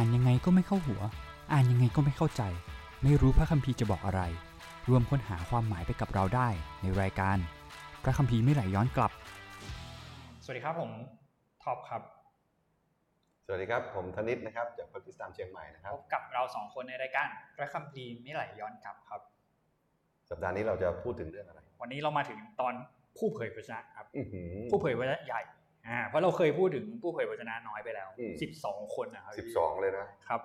อ่านยังไงก็ไม่เข้าหัว อ่านยังไงก็ไม่เข้าใจ ไม่รู้พระคัมภีร์จะบอกอะไร รวมค้นหาความหมายไปกับเราได้ในรายการ พระคัมภีร์ไม่ไหลย้อนกลับ สวัสดีครับผมท็อปครับ สวัสดีครับ ผมธนิตนะครับ จากพักกิสถานเชียงใหม่นะคพรับบกับเราสองคนในรายการพระคัมภีร์ไม่ไหลย้อนกลับครับ สัปดาห์นี้เราจะพูดถึงเรื่องอะไร วันนี้เรามาถึงตอนผู้เผยพระชนะครับอื้อหือผู้เผยพระชนะใหญ่ อ่าเพราะเราเคยพูดถึงผู้เผยพระชนะน้อยไปแล้ว อืมสิบสองคนนะครับสิบสองเลยนะ ครับ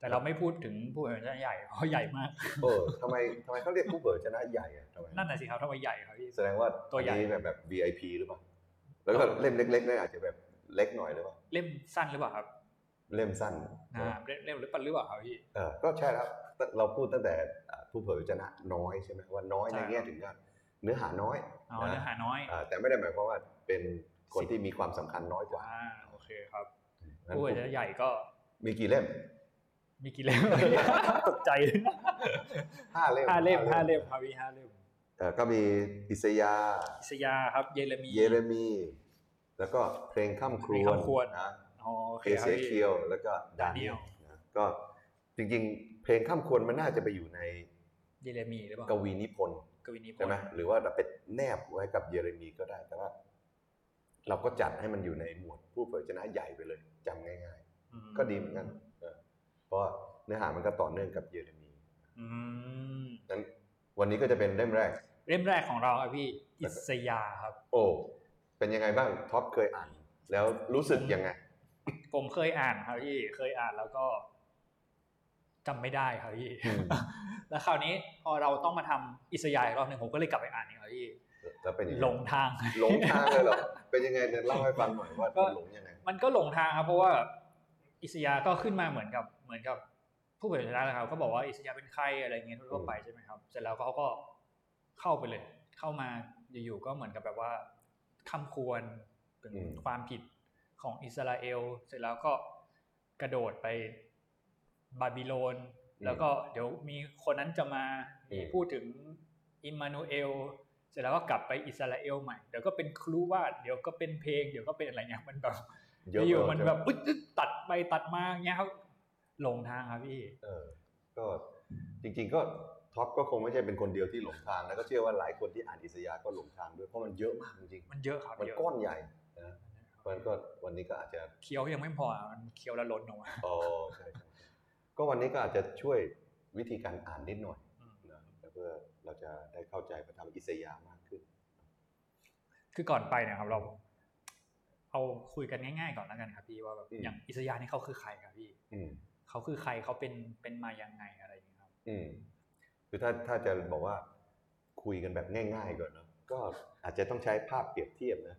แต่เราไม่พูดถึงผู้เผยพระชนะใหญ่เพราะใหญ่มาก เออทำไมทำไมเขาเรียกผู้เผยชนะใหญ่อะทำไมนั่นน่ะสิครับทำไมใหญ่ครับพี่ แสดงว่าตัวใหญ่ อันนี้แบบแบบ VIP หรือเปล่า แล้วก็เล่มเล็กๆเนี่ยอาจจะแบบเล็กหน่อยหรือเปล่าเล่มสั้นหรือเปล่าครับเล่มสั้นอ่าเล่มเล่มหรือเปล่าหรือเปล่าครับพี่ เออก็ใช่แล้วเราพูดตั้งแต่อ่าผู้เผยชนะน้อยใช่ไหมว่าน้อยใช่ในแง่ถึงว่าเนื้อหาน้อยอ๋อเนื้อหาน้อย อ่าแต่ไม่ได้หมายความว่าเป็น คนที่มีความสำคัญน้อยกว่าอ่าโอเคครับงั้นผู้เผยพระชนะใหญ่ก็มีกี่เล่ม มีกี่เล่มตกใจห้าเล่มห้าเล่มห้าเล่มครับพี่ห้าเล่มเออก็มีอิสยาห์อิสยาห์ครับ เยเรมีเยเรมี แล้วก็เพลงข้ามครเพลงวญข้ามครวญนะอ๋อโอเคเอครัเซบเคีพี่ยวแล้วก็ดาเนียลนะก็จริงๆ เพลงข้ามครวญมันน่าจะไปอยู่ในเยเรมีหรือเปล่ากวีนิพนธ์กวีนิพนใช่ไหมธ์หรือว่าเราไปแนบไว้กับเยเรมีก็ได้แต่ว่า เราก็จัดให้มันอยู่ในหมวดผู้เผยชนะใหญ่ไปเลยจำง่ายอืมๆก็ดีเหมือนกันเออเพราะว่าเนื้อหามันก็ต่อเนื่องกับเยเรมีอืมนั้นวันนี้ก็จะเป็นเล่มแรก เล่มแรกของเราครับพี่อิสยาห์ครับ โอ้เป็นยังไงบ้างท็อปเคยอ่าน แล้วรู้สึกยังไง ผมเคยอ่านครับพี่เคยอ่านแล้วก็จำไม่ได้ครับพี่อืมแล้วคราวนี้พอเราต้องมาทำอิสยาห์อีกรอบหนึ่งผมก็เลยกลับไปอ่านนี่ครับพี่ แล้วเป็นยังไงหลงทางหลงทางเลยเหรอเป็นยังไงเนี่ยเล่าให้ฟังหน่อยว่าก็หลงยังไงมันก็หลงทางครับเพราะว่าอิสยาห์ก็ขึ้นมาเหมือนกับเหมือนกับผู้เผยพระชนะครับก็บอกว่าอิสยาห์เป็นใครอะไรเงี้ยทั่วๆไปใช่ไหมครับ เสร็จแล้วเขาก็เข้าไปเลย เข้ามาอยู่ๆก็เหมือนกับแบบว่าคำควรถึงอืมความผิดของอิสราเอล เสร็จแล้วก็กระโดดไปบาบิโลน แล้วก็เดี๋ยวมีคนนั้นจะมามีพูดถึงอิมมานูเอลเส ร็จแล้วก็กลับไปอิสราเอลใหม่เดี๋ยวก็เป็นครูวาดเดี๋ยวก็เป็นเพลงเดี๋ยวก็เป็นอะไรเนี่ยมันแบบเยอะอยู่เกิมันใช่ไหแบบปึ๊ดปึ๊ดตัดไปตัดมาเงี้ยครับหลงทางครับพี่ เออ ก็จริง ๆ ก็ท็อปก็คงไม่ใช่เป็นคนเดียวที่หลงทางแล้วก็เชื่อว่าหลายคนที่อ่านอิสยาห์ก็หลงทางด้วยเพราะมันเยอะมากจริงมันเยอะครับๆมันเยอะก้อนใหญ่นะเพราะฉะนั้นก็วันนี้ก็อาจจะเคี้ยวยังไม่พอมันเคี้ยวแล้วล้นออกมาอ๋อใช่ใช่ใช่ก็วันนี้ก็อาจจะช่วยวิธีการอ่านนิดหน่อยอืมนะเพื่อ เราจะได้เข้าใจพระธรรมอิสยาห์มากขึ้น คือก่อนไปเนะครับเรา เอาคุยกันง่าย ๆ ก่อนแล้วกันครับพี่ว่าแบบอืมอย่างอิสยาห์นี่เขาคือใครครับพี่อืมเขาคือใครเขาเป็นเป็นมายังไงอะไรอย่างเงี้ยครับ อืมคือถ้าถ้าจะบอกว่าคุยกันแบบง่าย ๆ ก่อนเนอะก็อาจจะต้องใช้ภาพเปรียบเทียบนะ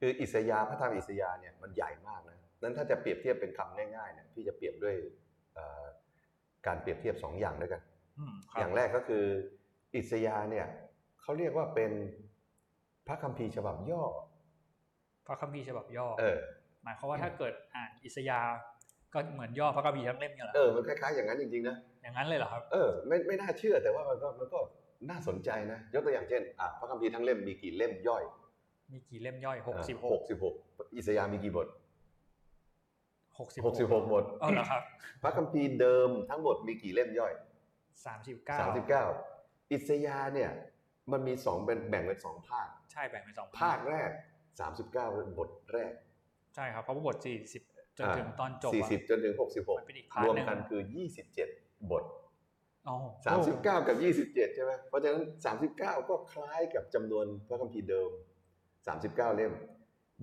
คืออิสยาห์พระธรรมอิสยาห์เนี่ยมันใหญ่มากนะนั้นถ้าจะเปรียบเทียบเป็นคำง่ายๆเนี่ยพี่จะเปรียบด้วยเอ่อการเปรียบเทียบสองอย่างด้วยกันอืมคอบย่างแรกก็คือ อิสยาห์เนี่ยเขาเรียกว่าเป็นพระคัมภีร์ฉบับย่อ พระคัมภีร์ฉบับย่อเออหมายความว่าถ้าเกิดอ่านอิสยาห์ก็เหมือนย่อพระคัมภีร์ทั้งเล่มเนี่ยแหละเออมันคล้ายๆอย่างนั้นจริงๆนะอย่างนั้นเลยเหรอครับเออไม่ไม่น่าเชื่อแต่ว่ามันก็มันก็น่าสนใจนะยกตัวอย่างเช่นอะพระคัมภีร์ทั้งเล่มมีกี่เล่มย่อย มีกี่เล่มย่อยหกสิบหหกกสิบหกอิสยาห์มีกี่บทหกสิบหกสิบหกบทอ๋อเหรอครับ พระคัมภีร์เดิมทั้งหมดมีกี่เล่มย่อยสามสิบเก้าสามสิบเก้า อิสยาห์เนี่ยมันมีสองเป็นแบ่งเป็นสองภาค ใช่แบ่งเป็นสองภาคแรกสามสิบเก้าบทแรก ใช่ครับเพราะว่าบทสี่สิบจนถึงตอนจบสี่อะสิบจนถึงหกสิบหกมันเป็นอีก part รวมหนึ่งกันคือยี่สิบเจ็ดบทอ๋อสามสิบเก้ากับยี่สิบเจ็ดใช่ไหมเพราะฉะนั้นสามสิบเก้าก็คล้ายกับจำนวนพระคัมภีร์เดิมสามสิบเก้าเล่ม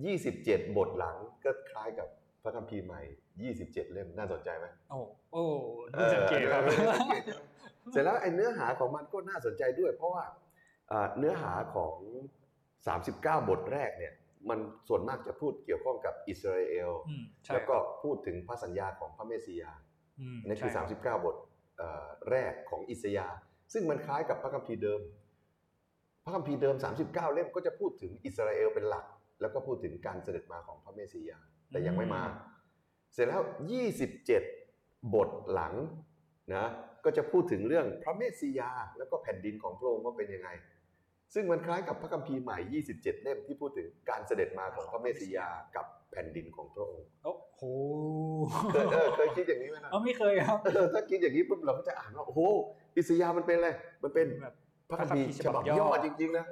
ยี่สิบเจ็ดบทหลังก็คล้ายกับพระคัมภีร์ใหม่ยี่สิบเจ็ดเล่มน่าสนใจไหมโอ้โอ้ดูสังเกตครับอ๋อสัง เกตใช่ไหมเสร็จแล้วไอ้เนื้อหาของมันก็น่าสนใจด้วย เพราะว่าอ่าเนื้อหาของ 39 บทแรกเนี่ยมันส่วนมากจะพูดเกี่ยวข้องกับอิสราเอลอืมใช่แล้วก็พูดถึงพระสัญญาของพระเมสสิยาอืมอันนี่คือใช่รับ39 บทเอ่อแรกของอิสยาห์ซึ่งมันคล้ายกับพระคัมภีร์เดิม พระคัมภีร์เดิม 39 เล่มก็จะพูดถึงอิสราเอลเป็นหลัก แล้วก็พูดถึงการเสด็จมาของพระเมสสิยา แต่ยังไม่มา เสร็จแล้ว 27 บทหลังนะ ก็จะพูดถึงเรื่องพระเมสสิยา แล้วก็แผ่นดินของพระองค์ว่าเป็นยังไง ซึ่งมันคล้ายกับพระคัมภีร์ใหม่ 27 เล่มที่พูดถึงการเสด็จมาของพระเมสสิยากับแผ่นดินของพระองค์ โอ้โหเคยเออเคยคิดอย่างนี้ไหมนะเออไม่เคยครับเออถ้าคิดอย่างนี้ปุ๊บเราก็จะอ่านว่าโอ้โหอิสยาห์มันเป็นอะไรมันเป็นแบบพระคัมภีร์ฉบับย่อจริงๆนะ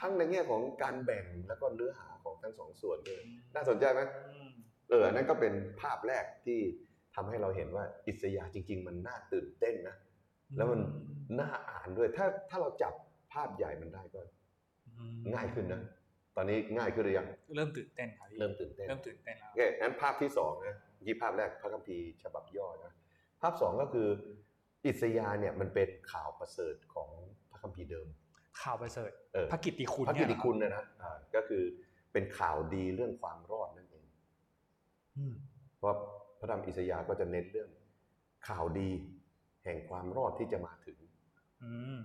ทั้งในแง่ของการแบ่งแล้วก็เนื้อหาของทั้งสองส่วนด้วยน่าสนใจไหมอืมเอออันนั้นก็เป็นภาพแรกที่ ทำให้เราเห็นว่าอิสยาห์จริง ๆ มันน่าตื่นเต้นนะ แล้วมันน่าอ่านด้วย ถ้าถ้าเราจับภาพใหญ่มันได้ก็อืมง่ายขึ้นนะ ตอนนี้ง่ายขึ้นหรือยัง เริ่มตื่นเต้นครับพี่เริ่มตื่นเต้น เริ่มตื่นเต้นแล้วโอเคงั้นภาพที่สองนะยี่ภาพแรกพระคัมภีร์ฉบับย่อนะ ภาพสองก็คือ อิสยาห์เนี่ยมันเป็นข่าวประเสริฐของพระคัมภีร์เดิม ข่าวประเสริฐเออพระกิตติคุณพระกิตติคุณเนี่ยนะนะอ่าก็คือเป็นข่าวดีเรื่องความรอดนั่นเองอืมเพราะ พระธรรมอิสยาห์ก็จะเน้นเรื่องข่าวดี แห่งความรอดที่จะมาถึงอืม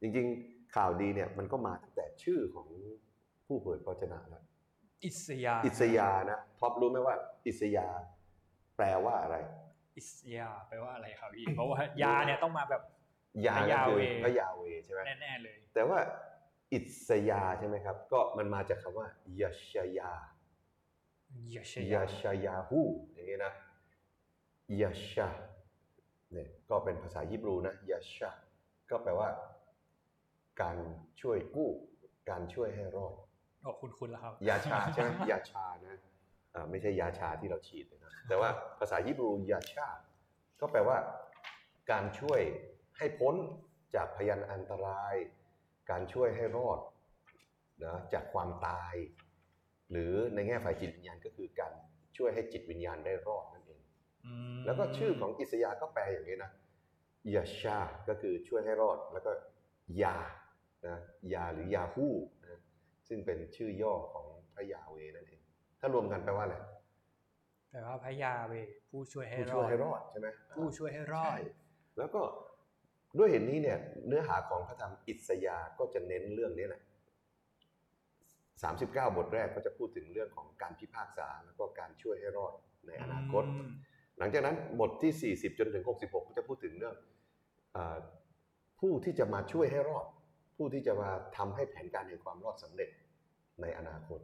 จริงๆข่าวดีเนี่ยมันก็มาตั้งแต่ชื่อของผู้เผยพระวจนะแล้วอิสยาห์อิสยาห์นะท็อปรู้ไหมว่า อิสยาห์แปลว่าอะไร อิสยาห์แปลว่าอะไรครับพี่เพราะว่ายาเนี่ยต้องมาแบบยาพระก็ยาคือเวพระยาเวใช่ไหมแน่ๆเลย แต่ว่าอิสยาห์ใช่ไหมครับ ก็มันมาจากคำว่ายาชยา ยาชยายาชายาฮูอย่างนี้นะยาชาเนี่ยก็เป็นภาษายิบรูนะยาชาก็แปลว่า การช่วยกู้ การช่วยให้รอดโอ้คุณคุณแล้วครับ ยาชาใช่ไหมยาชานะอ่าไม่ใช่ยาชาที่เราฉีดนะแต่ว่าภาษายิบรูยาชา ก็แปลว่า การช่วยให้พ้นจากพยันอันตราย การช่วยให้รอดนะจากความตาย หรือในแง่ฝ่ายจิตวิญญาณก็คือการช่วยให้จิตวิญญาณได้รอดนั่นเองอืมแล้วก็ชื่อของอิสยาห์ก็แปลอย่างนี้นะยาชา ก็คือช่วยให้รอด แล้วก็ยานะยาหรือยาฮูนะซึ่งเป็นชื่อย่อของพระยาเวนั่นเอง ถ้ารวมกันแปลว่าอะไรแปลว่าพระยาเวผู้ช่วยให้ผู้รช่อวยดให้รอดใช่ไหมผู้ช่วยให้รอดใช่แล้วก็ด้วยเหตุนี้เนี่ยเนื้อหาของพระธรรมอิสยาห์ก็จะเน้นเรื่องนี้แหละ 39 บทแรกก็จะพูดถึงเรื่องของการพิพากษาแล้วก็การช่วยให้รอดในอนาคตอืมหลังจากนั้นบทที่ 40 จนถึง 66 ก็จะพูดถึงเรื่องอาผู้ที่จะมาช่วยให้รอด ผู้ที่จะมาทำให้แผนการแห่งความรอดสำเร็จในอนาคต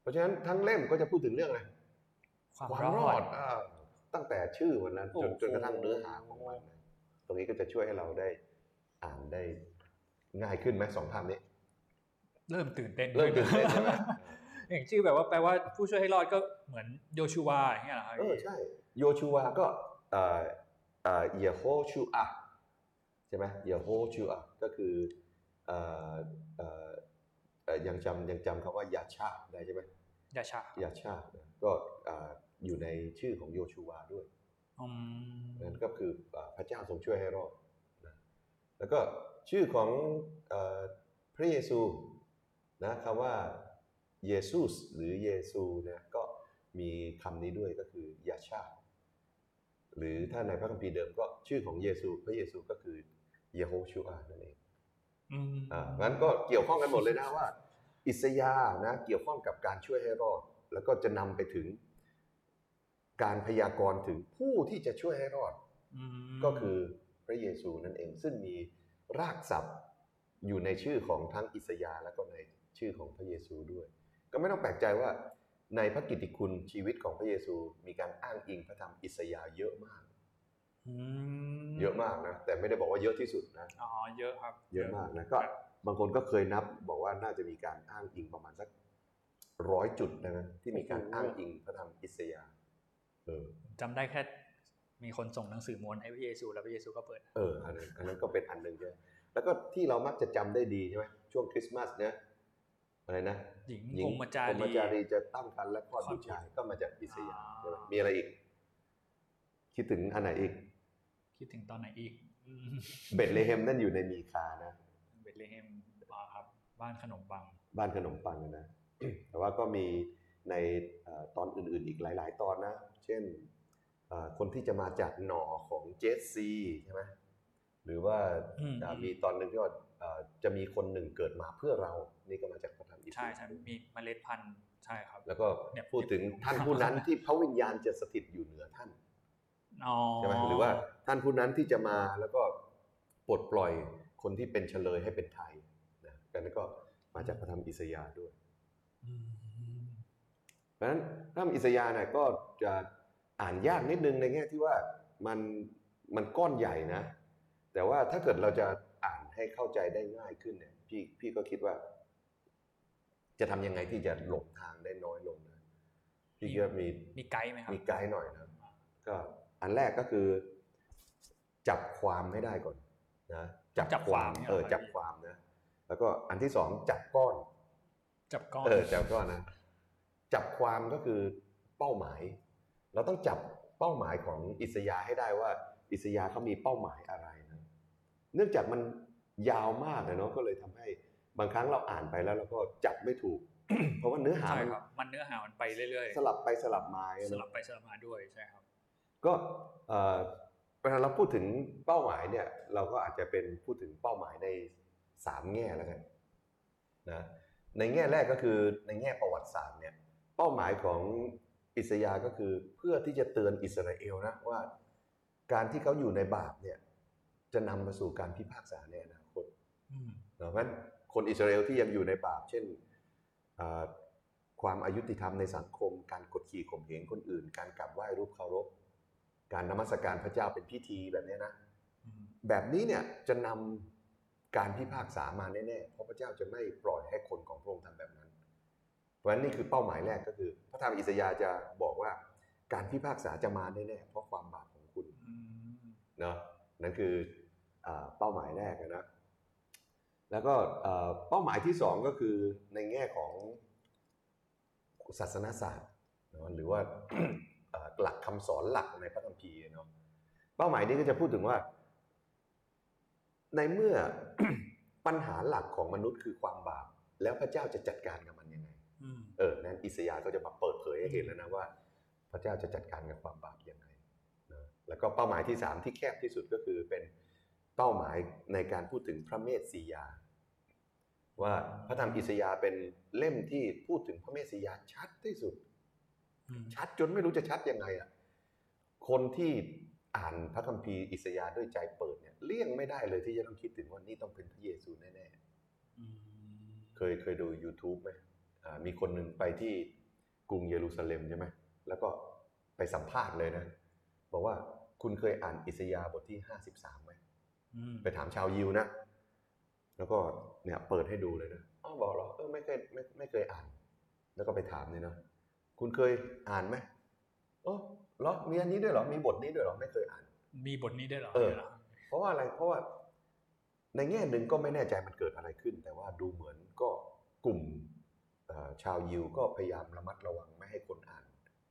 เพราะฉะนั้นทั้งเล่มก็จะพูดถึงเรื่องอะไรความรอดอ่าตั้งแต่ชื่อวันนั้นจนโอ้โหจนกระทั่งเนื้อหาของมันนะตรงนี้ก็จะช่วยให้เราได้อ่านได้ง่ายขึ้นไหมสองภาพนี้ เริ่มตื่นเต้นเริ่มตื่นเต้นใช่ไหมอย่างชื่อแบบว่าแปลว่าผู้ช่วยให้รอดก็เหมือนโยชูวาอย่างเงี้ยเหรอครับเออใช่โยชูวาก็เอ่อเอ่อเยโฮชูอาใช่ไหมเยโฮชูอาก็คือเอ่อเอ่อเอ่อยังจำยังจำคำว่ายาชาได้ใช่ไหมยาชายาชานะก็อ่าอยู่ในชื่อของโยชูวาด้วยอืมนั่นก็คืออ่าพระเจ้าทรงช่วยให้รอดนะแล้วก็ชื่อของเออพระเยซู นะคำว่าเยซูสหรือเยซูเนี่ยก็มีคำนี้ด้วยก็คือยาชา หรือถ้าในพระคัมภีร์เดิมก็ชื่อของเยซูพระเยซูก็คือเยโฮชูอานั่นเองอืมอ่างั้นก็เกี่ยวข้องกันหมดเลยนะว่า อิสยาห์นะเกี่ยวข้องกับการช่วยให้รอด แล้วก็จะนำไปถึงการพยากรณ์ถึงผู้ที่จะช่วยให้รอดมก็คือพระเยซูนั่นเอง ซึ่งมีรากศัพท์อยู่ในชื่อของทั้งอิสยาห์และก็ใน ชื่อของพระเยซูด้วย ก็ไม่ต้องแปลกใจว่าในพระกิตติคุณชีวิตของพระเยซูมีการอ้างอิงพระธรรมอิสยาห์เยอะมากอืมเยอะมากนะแต่ไม่ได้บอกว่าเยอะที่สุดนะอ๋อเยอะครับ เยอะมากนะก็บางคนก็เคยนับบอกว่าน่าจะมีการอ้างอิงประมาณสักร้อยจุดนะที่มีการอ้างอิงพระธรรมอิสยาห์เออจำได้แค่มีคนส่งหนังสือมวลให้พระเยซูแล้วพระเยซูก็เปิด เอออันนั้นอันนั้นก็เป็นอันหนึ่งใช่ไหมแล้วก็ที่เรามักจะจำได้ดีใช่ไหมช่วงคริสต์มาสเนี่ย อะไรนะหญิงหญิพรหมจาพรหมรีจารีจะตั้งครรภ์และคลอดบุตรชายก็มาจากอิสยาห์ใช่ไหมมีอะไรอีก คิดถึงอันไหนอีก คิดถึงตอนไหนอีกอืมเบธเลเฮมนั่นอยู่ในมีคานะ เบธเลเฮมอ่าครับ บ้านขนมปัง บ้านขนมปังนะ แต่ว่าก็มีในเอ่อตอนอื่น ๆ อีกหลาย ๆ ตอนนะ เช่นเอ่อคนที่จะมาจากหน่อของเจสซีใช่ไหมหรือว่าอืมอ่ามีตอนหนึ่งที่ว่าเอ่อจะมีคนหนึ่งเกิดมาเพื่อเรา นี่ก็มาจากพระธรรมอิส ใช่ยาห์ใช่มีเมล็ดพันธุ์ใช่ครับ แล้วก็เนี่ยพูดถึงท่านผู้นั้นที่พระวิญญาณจะสถิตอยู่เหนือท่านอ๋อใช่ไหมหรือว่าท่านผู้นั้นที่จะมาแล้วก็ปลดปล่อยคนที่เป็นเฉลยให้เป็นไทยนะกันนก็มาจากพระธรรมอิสยาห์ด้วยอืมเพราะฉะนั้นพระธรรมอิสยาห์เนี่ยก็จะอ่านยากนิดนึงในแง่ที่ว่ามันมันก้อนใหญ่นะ แต่ว่าถ้าเกิดเราจะอ่านให้เข้าใจได้ง่ายขึ้นเนี่ยพี่พี่ก็คิดว่า จะทำยังไงที่จะหลงทางได้น้อยลงนะพี่ก็มีมีไกด์ไหมครับมีไกด์หน่อยนะก็อันแรกก็คือ จับความให้ได้ก่อนนะจับความเนี่ยเออเหรอจับความนะแล้วก็อันที่สองจับก้อน จับก้อนเออจับก้อนนะจับความก็คือเป้าหมาย เราต้องจับเป้าหมายของอิสยาให้ได้ว่า อิสยาเขามีเป้าหมายอะไรนะเนื่องจากมันยาวมากเลยเนาะก็เลยทำให้ บางครั้งเราอ่านไปแล้วเราก็จับไม่ถูก เพราะว่าเนื้อหาใช่มันครับมันเนื้อหามันไปเรื่อยสลับไปสลับมาๆสเนอะลับไปสลับมาด้วยใช่ครับ ก็เอ่อเวลาเราพูดถึงเป้าหมายเนี่ย เราก็อาจจะเป็นพูดถึงเป้าหมายในสามแง่แล้วกันนะในแง่แรกก็คือในแง่ประวัติศาสตร์เนี่ยเป้าหมายของอิสยาห์ก็คือเพื่อที่จะเตือนอิสราเอลนะว่า การที่เขาอยู่ในบาปเนี่ยจะนำมาสู่การพิพากษาในอนาคตอืมนะเพราะฉะนั้น คนอิสราเอลที่ยังอยู่ในบาปเช่นอ่าความอายุติธรรมในสังคม การกดขี่ข่มเหงคนอื่น การกราบไหว้รูปเคารพ การนมัสการพระเจ้าเป็นพิธีแบบเนี้ยนะอืมแบบนี้เนี่ยจะนำการพิพากษามาแน่ๆ เพราะพระเจ้าจะไม่ปล่อยให้คนของพระองค์ทำแบบนั้น เพราะฉะนั้นนี่คือเป้าหมายแรกก็คือ พระธรรมอิสยาห์จะบอกว่า การพิพากษาจะมาแน่ๆเพราะความบาปของคุณอืมเนาะนั่นคืออาเป้าหมายแรกนะ แล้วก็เอ่อเป้าหมายที่สองก็คือในแง่ของศาสนศาสตร์เนาะหรือว่าเอ่อหลักคำสอนหลักในพระคัมภีร์เนาะเป้าหมายนี้ก็จะพูดถึงว่า ในเมื่อปัญหาหลักของมนุษย์คือความบาป แล้วพระเจ้าจะจัดการกับมันยังไงอืมเออนั้นอิสยาห์ก็จะมาเปิดเผยให้เห็นแล้วนะว่า พระเจ้าจะจัดการกับความบาปยังไงนะแล้วก็เป้าหมายที่สามที่แคบที่สุดก็คือเป็นเป้าหมายในการพูดถึงพระเมสสิยา ว่าพระธรรมอิสยาห์เป็นเล่มที่พูดถึงพระเมสสิยาชัดที่สุดอืมชัดจนไม่รู้จะชัดยังไงอะคนที่อ่านพระคัมภีร์อิสยาห์ด้วยใจเปิดเนี่ยเลี่ยงไม่ได้เลยที่จะต้องคิดถึงว่านี่ต้องเป็นพระเยซูแน่ๆอืมเคยเคยดู YouTube ไหมอ่ามีคนหนึ่งไปที่กรุงเยรูซาเล็มใช่ไหมแล้วก็ไปสัมภาษณ์เลยนะ บอกว่าคุณเคยอ่านอิสยาห์บทที่53ไหมอืมไปถามชาวยิวนะ แล้วก็เนี่ยเปิดให้ดูเลยนะอ้าวบอกเหรอเออไม่เคยไม่ไม่เคยอ่าน แล้วก็ไปถามเนี่ยนะคุณเคยอ่านไหมโอ้เหรอมีอันนี้ด้วยเหรอมีบทนี้ด้วยเหรอไม่เคยอ่าน มีบทนี้ได้วยเหรอเออนี่ยหรเพราะว่าอะไรเพราะว่า ในแง่หนึ่งก็ไม่แน่ใจมันเกิดอะไรขึ้น แต่ว่าดูเหมือนก็กลุ่มเอ่อชาวยิวก็พยายามระมัดระวังไม่ให้คนอ่าน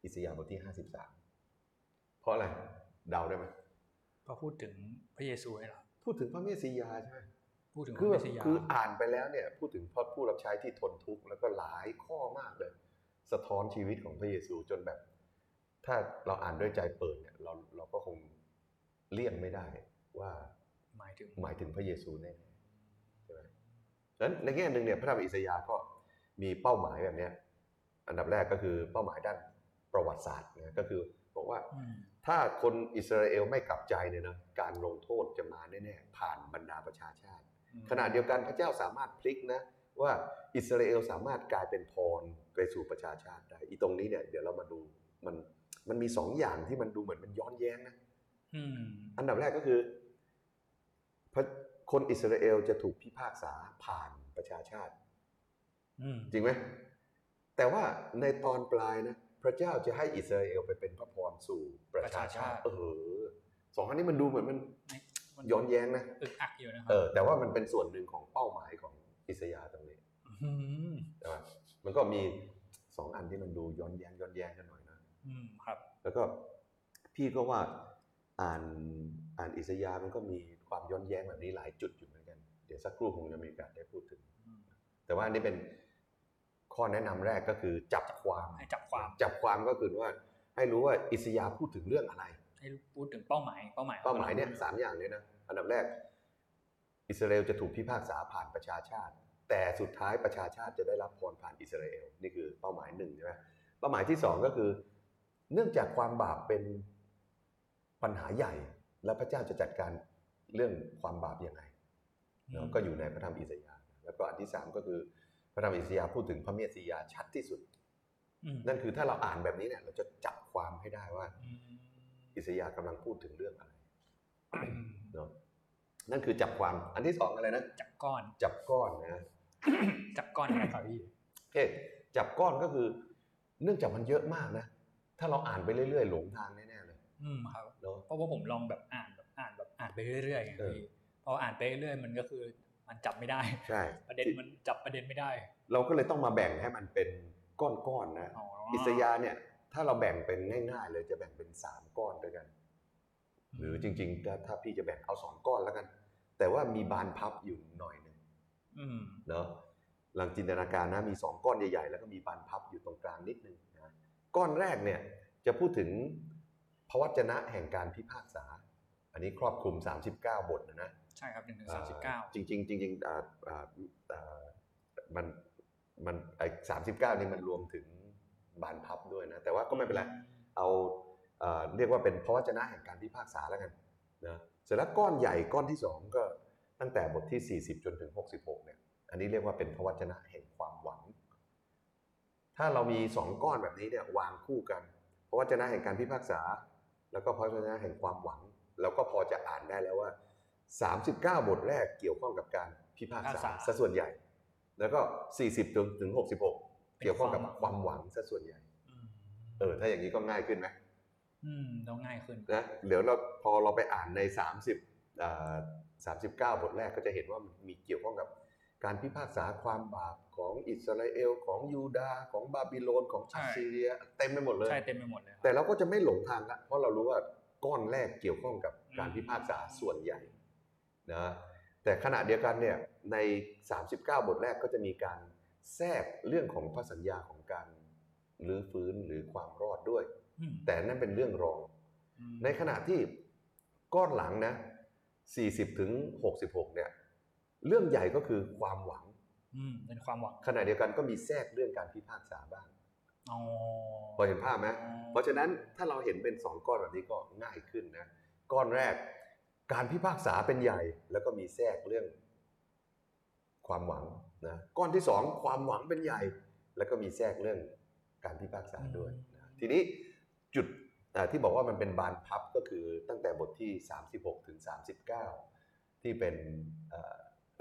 อิสยาห์บทที่53เพราะอะไรเดาได้ไหมพอพูดถึงพระเยซูให้เหรอพูดถึงพระเมสสิยาใช่ไหม พูดถึงพคือระแบเมบสสิยาคืออ่านไปแล้วเนี่ยพูดถึงพระผู้รับใช้ที่ทนทุกข์แล้วก็หลายข้อมากเลย สะท้อนชีวิตของพระเยซูจนแบบ ถ้าเราอ่านด้วยใจเปิดเนี่ยเราเราก็คงเลี่ยงไม่ได้ว่าหมายถึงหมายถึงพระเยซูแน่ๆใช่ไหมฉะนั้นในแง่หนึ่งเนี่ยพระธรรมอิสยาห์ก็มีเป้าหมายแบบเนี้ยอันดับแรกก็คือเป้าหมายด้านประวัติศาสตร์นะก็คือบอกว่าอืมถ้าคนอิสราเอลไม่กลับใจเนี่ยนะการลงโทษจะมาแน่ๆผ่านบรรดาประชาชาติอืม ขณะเดียวกันพระเจ้าสามารถพลิกนะว่าอิสราเอลสามารถกลายเป็นพรไปสู่ประชาชาติได้ อีตรงนี้เนี่ยเดี๋ยวเรามาดูมันมันมีสองอย่างที่มันดูเหมือนมันย้อนแย้งนะอืมอันดับแรกก็คือพระคนอิสราเอลจะถูกพิพากษาผ่านประชาชาติอืมจริงไหมแต่ว่าในตอนปลายนะพระเจ้าจะให้อิสราเอลไปเป็นพระพรสู่ประชาชาติ เออสองอันนี้มันดูเหมือนมันมัน ย้อนแย้งนะอึกอักอยู่นะครัเออแต่ว่ามันเป็นส่วนหนึ่งของเป้าหมายของอิสยาห์ตรงนี้มใช่ไหมมันก็มีสองอันที่มันดูย้อนแย้งย้อนแย้งกันหน่อยนะอืมครับ แล้วก็พี่ก็ว่าอ่านอ่านอิสยาห์มันก็มีความย้อนแย้งแบบนี้หลายจุดอยู่เหมือนกัน เดี๋ยวสักครู่คงจะมีโอกาสได้พูดถึงอืมแต่ว่าอันนี้เป็นข้อแนะนำแรกก็คือจับความให้จับความ จับความก็คือว่า ให้รู้ว่าอิสยาห์พูดถึงเรื่องอะไร ให้พูดถึงเป้าหมาย เป้าหมาย เป้าหมายเนี่ยสามอย่างเลยนะ อันดับแรก อิสราเอลจะถูกพิพากษาผ่านประชาชาติ แต่สุดท้ายประชาชาติจะได้รับพรผ่านอิสราเอลนี่คือเป้าหมายหนึ่งใช่ไหมเป้าหมายที่สองก็คือ เนื่องจากความบาปเป็นปัญหาใหญ่ แล้วพระเจ้าจะจัดการเรื่องความบาปยังไงอืมเนาะก็อยู่ในพระธรรมอิสยาห์แล้วก็อันที่สามก็คือพระธรรมอิสยาห์พูดถึงพระเมสสิยาชัดที่สุดอืมนั่นคือถ้าเราอ่านแบบนี้เนี่ยเราจะจับความให้ได้ว่าอืมอิสยาห์กำลังพูดถึงเรื่องอะไร เนาะนั่นคือจับความอันที่สองอะไรนะจับก้อน จับก้อนนะจับก้อนนะครับพี่โอเคจับก้อนก็คือ เนื่องจากมันเยอะมากนะถ้าเราอ่านไปเรื่อยๆหลงทางแน่ๆเลย อืมครับเนาะเพราะว่าผมลองแบบอ่านแบบอ่านแบบอ่านไปเรื่อยๆไงเออพี่พออ่านไปเรื่อยๆมันก็คือมันจับไม่ได้ใช่ประเด็นมันจับประเด็นไม่ได้ เราก็เลยต้องมาแบ่งให้มันเป็นก้อนๆนะอ๋ออิสยาห์เนี่ย ถ้าเราแบ่งเป็นง่าย ๆ เลยจะแบ่งเป็นสามก้อนด้วยกัน หรือจริงๆถ้าถ้าพี่จะแบ่งเอาสองก้อนแล้วกัน แต่ว่ามีบานพับอยู่หน่อยหนึ่งอืมเนาะลองจินตนาการนะมีสองก้อนใหญ่ ๆ แล้วก็มีบานพับอยู่ตรงกลางนิดนึงนะก้อนแรกเนี่ยจะพูดถึงพระวจนะแห่งการพิพากษา อันนี้ครอบคลุม 39 บทนะนะใช่ครับหนึ่งถึงสามสิบเก้าจริงๆจริงๆอ่าอ่าอ่ามันมันไอ้สามสิบเก้านี่มันรวมถึงบานพับด้วยนะ แต่ว่าก็ไม่เป็นไรเอา เอ่อเรียกว่าเป็นพระวจนะแห่งการพิพากษาแล้วกันนะเสร็จแล้วก้อนใหญ่ก้อนที่สองก็ตั้งแต่บทที่ 40 จนถึง 66เนี่ยอันนี้เรียกว่าเป็นพระวจนะแห่งความหวัง ถ้าเรามีสองก้อนแบบนี้เนี่ยวางคู่กัน พระวจนะแห่งการพิพากษา แล้วก็พระวจนะแห่งความหวัง แล้วก็พอจะอ่านได้แล้วว่า 39 บทแรกเกี่ยวข้องกับการพิพากษาซะส่วนใหญ่ แล้วก็ 40ถึงถึง 66 เกี่ยวข้องกับความหวังซะส่วนใหญ่อืมเออถ้าอย่างนี้ก็ง่ายขึ้นไหม อืมต้องง่ายขึ้นนะเดี๋ยวเราพอเราไปอ่านใน 30อ่า39บทแรกก็จะเห็นว่ามันมีเกี่ยวข้องกับการพิพากษาความบาปของอิสราเอลของยูดาห์ของบาบิโลนของใช่อัสซีเรีย เต็มไปหมดเลยใช่เต็มไปหมดเลยครับแต่เราก็จะไม่หลงทางละเพราะเรารู้ว่าก้อนแรกเกี่ยวข้องกับการพิพากษาส่วนใหญ่นะแต่ขณะเดียวกันเนี่ยใน 39 บทแรกก็จะมีการแทรกเรื่องของพระสัญญาของการรื้อฟื้นหรือความรอดด้วยอืม แต่นั่นเป็นเรื่องรองอืมในขณะที่ก้อนหลังนะ 40ถึง66 เนี่ย เรื่องใหญ่ก็คือความหวังอืมเป็นความหวังขณะเดียวกันก็มีแทรกเรื่องการพิพากษาบ้างอ๋อพอเห็นภาพไหมเพราะฉะนั้นถ้าเราเห็นเป็น2ก้อนแบบนี้ก็ง่ายขึ้นนะ ก้อนแรก การพิพากษาเป็นใหญ่ แล้วก็มีแทรกเรื่อง ความหวังนะก้อนที่2ความหวังเป็นใหญ่ แล้วก็มีแทรกเรื่องการพิพากษาด้วยนะทีนี้ จุดอ่าที่บอกว่ามันเป็นบานพับก็คือตั้งแต่บทที่ 36 ถึง 39 ที่เป็นเอ่อ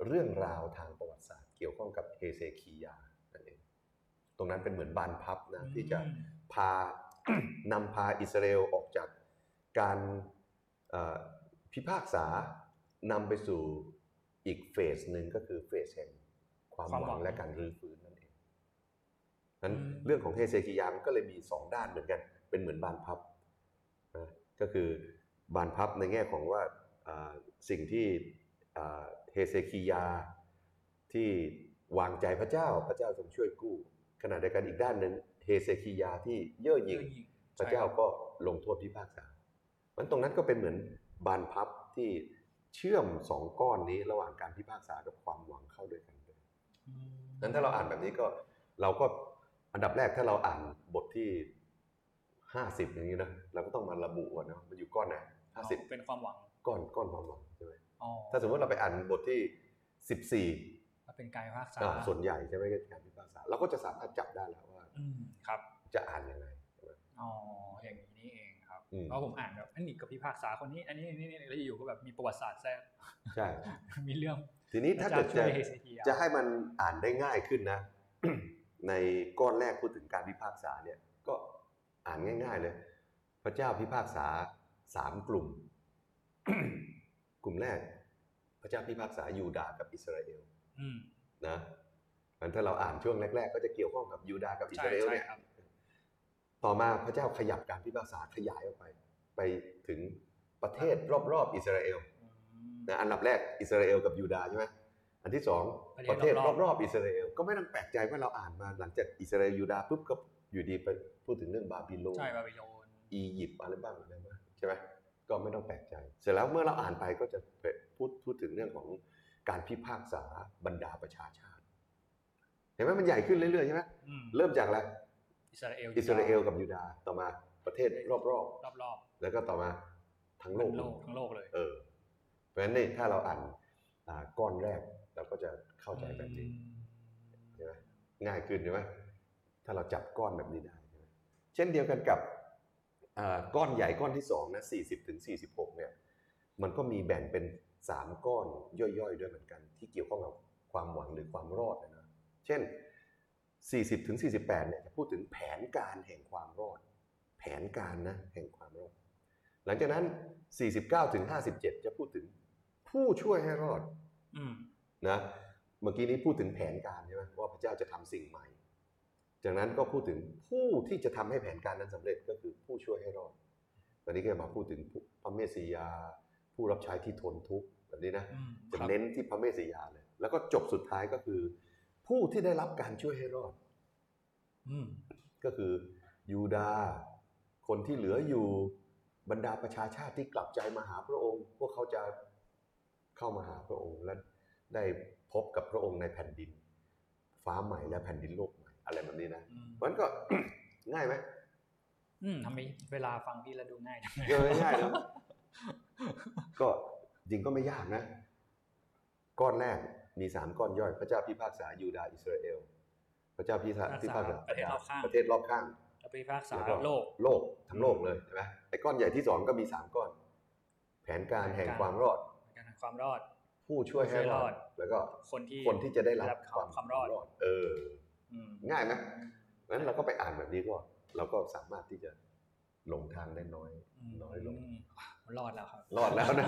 เรื่องราวทางประวัติศาสตร์ เกี่ยวข้องกับเฮเซคียานั่นเองตรงนั้นเป็นเหมือนบานพับนะที่จะอืมพานำพาอิสราเอลออกจากการเอ่อพิพากษานำไปสู่อีกเฟสหนึ่งก็คือเฟสแห่งความความหหวัวังงและการรื้อฟื้นนั่นเองนั้นอืมเรื่องของเฮเซคิยามันก็เลยมีสองด้านเหมือนกัน เป็นเหมือนบานพับนะก็คือบานพับในแง่ของว่าอ่าสิ่งที่อ่าเฮเซคิยาที่วางใจพระเจ้าพระเจ้าทรงช่วยกู้ ขณะเดียวกันอีกด้านหนึ่งเฮเซคิยาที่เย่อหยิ่งเย่อหยิ่งพระเจ้าก็ลงโทษพิพากษามันตรงนั้นก็เป็นเหมือนบานพับที่เชื่อมสองก้อนนี้ระหว่างการพิพากษากับความหวังเข้าด้วยกันเลยอืมนั้นถ้าเราอ่านแบบนี้ก็เราก็อันดับแรกถ้าเราอ่านบทที่ ห้าสิบอย่างนี้นะเราก็ต้องมาระบุก่อนนะมันอยู่ก้อนไหนห้าสิบเป็นความหวังก้อนก้อนความหวังใช่ไหมอ๋อถ้าสมมติเราไปอ่านบทที่สิบสี่ถ้าเป็นการพิพากษาส่วนใหญ่ใช่ไหมการพิพากษาเราก็จะสามารถจับได้แล้วว่าอืมครับจะอ่านยังไงใช่ไหมอ๋ออย่างนี้นี่เองครับอืมเพราะผมอ่านแบบอันนี้ก็พิพากษาคนนี้ อันนี้นี่นี่แล้วอยู่ก็แบบมีประวัติศาสตร์แทรกใช่มีเรื่อง ทีนี้ถ้าเกิดพระจ้จะช่วยเฮเซคียาจะให้มันอ่านได้ง่ายขึ้นนะ ในก้อนแรกพูดถึงการพิพากษาเนี่ยก็ อ่านง่าย ๆ เลย พระเจ้าพิพากษาสามกลุ่ม กลุ่มแรก พระเจ้าพิพากษายูดาห์กับอิสราเอลอืมนะมันถ้าเราอ่านช่วงแรก ๆ ก็จะเกี่ยวข้องกับยูดาห์กับอิสใช่ราเอลใช่เนี่ยครับต่อมาพระเจ้าขยับการพิพากษาขยายออกไป ไปถึงประเทศรอบๆอิสราเอลอืมนะอันดับแรกอิสราเอลกับยูดาห์ใช่ไหมอันที่สองปประระเทเทศศรรออบบๆอิสราเอลก็ไม่ต้องแปลกใจว่าเราอ่านมาหลังจากอิสราเอลยูดาห์ปุ๊บก็ อยู่ดีไปพูดถึงเรื่องบาบิโลนใช่บาบิโลนอียิปต์อะไรบ้างอะไรบ้างใช่ไหมก็ไม่ต้องแปลกใจ เสร็จแล้วเมื่อเราอ่านไปก็จะพูดพูดถึงเรื่องของการพิพากษาบรรดาประชาชาติ เห็นไหมมันใหญ่ขึ้นเรื่อยๆใช่ไหมอืมเริ่มจากอะไรอิสราเอลอิสราเอลกับยูดาห์ต่อมาประเทศรอบรอบรอบๆแล้วก็ต่อมาทั้งๆโลทั้กงโลกทั้งโลกเลย เออ เพราะฉะนั้นนี่ถ้าเราอ่านอ่าก้อนแรกเราก็จะเข้าใจแบบนี้ใช่ไหมง่ายขึ้นใช่ไหม ถ้าเราจับก้อนแบบนี้ได้ใช่ไหมเช่นเดียวกันกับอ่าก้อนใหญ่ก้อนที่สองนะ40ถึง46เนี่ยมันก็มีแบ่งเป็น 3 ก้อนย่อยๆ ด้วยเหมือนกัน ที่เกี่ยวข้องกับความหวังหรือความรอดนะเช่น 40ถึง48เนี่ยจะพูดถึงแผนการแห่งความรอด แผนการนะแห่งความรอด หลังจากนั้น 49ถึง57 จะพูดถึงผู้ช่วยให้รอดอืมนะเมื่อกี้นี้พูดถึงแผนการใช่ไหมว่าพระเจ้าจะทำสิ่งใหม่ จากนั้นก็พูดถึงผู้ที่จะทำให้แผนการนั้นสำเร็จก็คือผู้ช่วยให้รอดตอนนี้ก็มาพูดถึงพระเมสสิยา ผู้รับใช้ที่ทนทุกข์แบบนี้นะอืมจะครับเน้นที่พระเมสสิยาเลย แล้วก็จบสุดท้ายก็คือ ผู้ที่ได้รับการช่วยให้รอดอืมก็คือยูดาห์คนที่เหลืออยู่บรรดาประชาชาติที่กลับใจมาหาพระองค์ พวกเขาจะเข้ามาหาพระองค์และได้พบกับพระองค์ในแผ่นดิน ฟ้าใหม่และแผ่นดินโลกใหม่ อะไรแบบนี้นะอืมมันก็ง่ายไหมอืมทำไมเวลาฟังพี่แล้วดูง่ายจังเออง่ายนะก็จริงก็ไม่ยากนะ ก้อนแรกมีสามก้อนย่อย พระเจ้าพิพากษายูดาห์อิสราเอล พระเจ้าพิพากษาพิพากษาประเทศรอบข้างประเทศรอบข้างแล้วพิพากษาแล้วก็โลกโลกทั้งโลกเลยใช่ไหมไอ้ก้อนใหญ่ที่สองก็มีสามก้อน แผนการแห่งแผนการความรอดการทำความรอด ผู้ช่วยให้รอด แล้วก็คนที่คนที่จะได้รับได้รับความรอด เอออืม ง่ายไหมงั้นเราก็ไปอ่านแบบนี้ก็ เราก็สามารถที่จะหลงทางได้น้อยมน้อยลงรอดแล้วครับ รอดแล้วนะ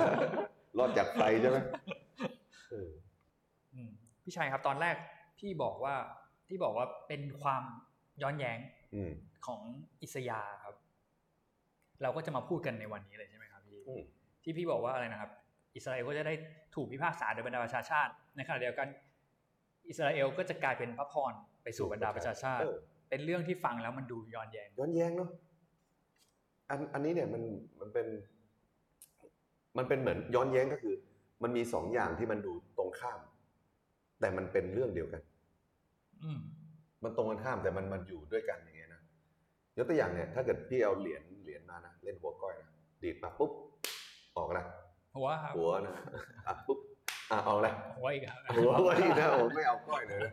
รอดจากไฟใช่ไหมเอออืมพี่ชัยครับตอนแรกพี่บอกว่าที่บอกว่าเป็นความย้อนแย้งอืมของอิสยาห์ครับ เราก็จะมาพูดกันในวันนี้เลยใช่ไหมครับพี่อืมที่พี่บอกว่าอะไรนะครับ อิสราเอลก็จะได้ถูกพิพากษาโดยบรรดาประชาชาติในขณะเดียวกัน อิสราเอลก็จะกลายเป็นพระพร ไปสู่บรรดาประชาชาติเออเป็นเรื่องที่ฟังแล้วมันดูย้อนแย้งย้อนแย้งเนาะอันอันนี้เนี่ยมันมันเป็น มันเป็นเหมือนย้อนแย้งก็คือ มันมีสองอย่างที่มันดูตรงข้าม แต่มันเป็นเรื่องเดียวกัน อืมมันตรงกันข้ามแต่มันมันอยู่ด้วยกันอย่างเงี้ยนะยกตัวอย่างเนี่ย ถ้าเกิดพี่เอาเหรียญเหรียญมานะเล่นหัวก้อยนะดีดมาปุ๊บออกนะหัวครับหัวนะอะปุ๊บอะออกนะหัวอีกครับหัวหัวนี่นะโอ้ไม่เอาก้อยเลยนะ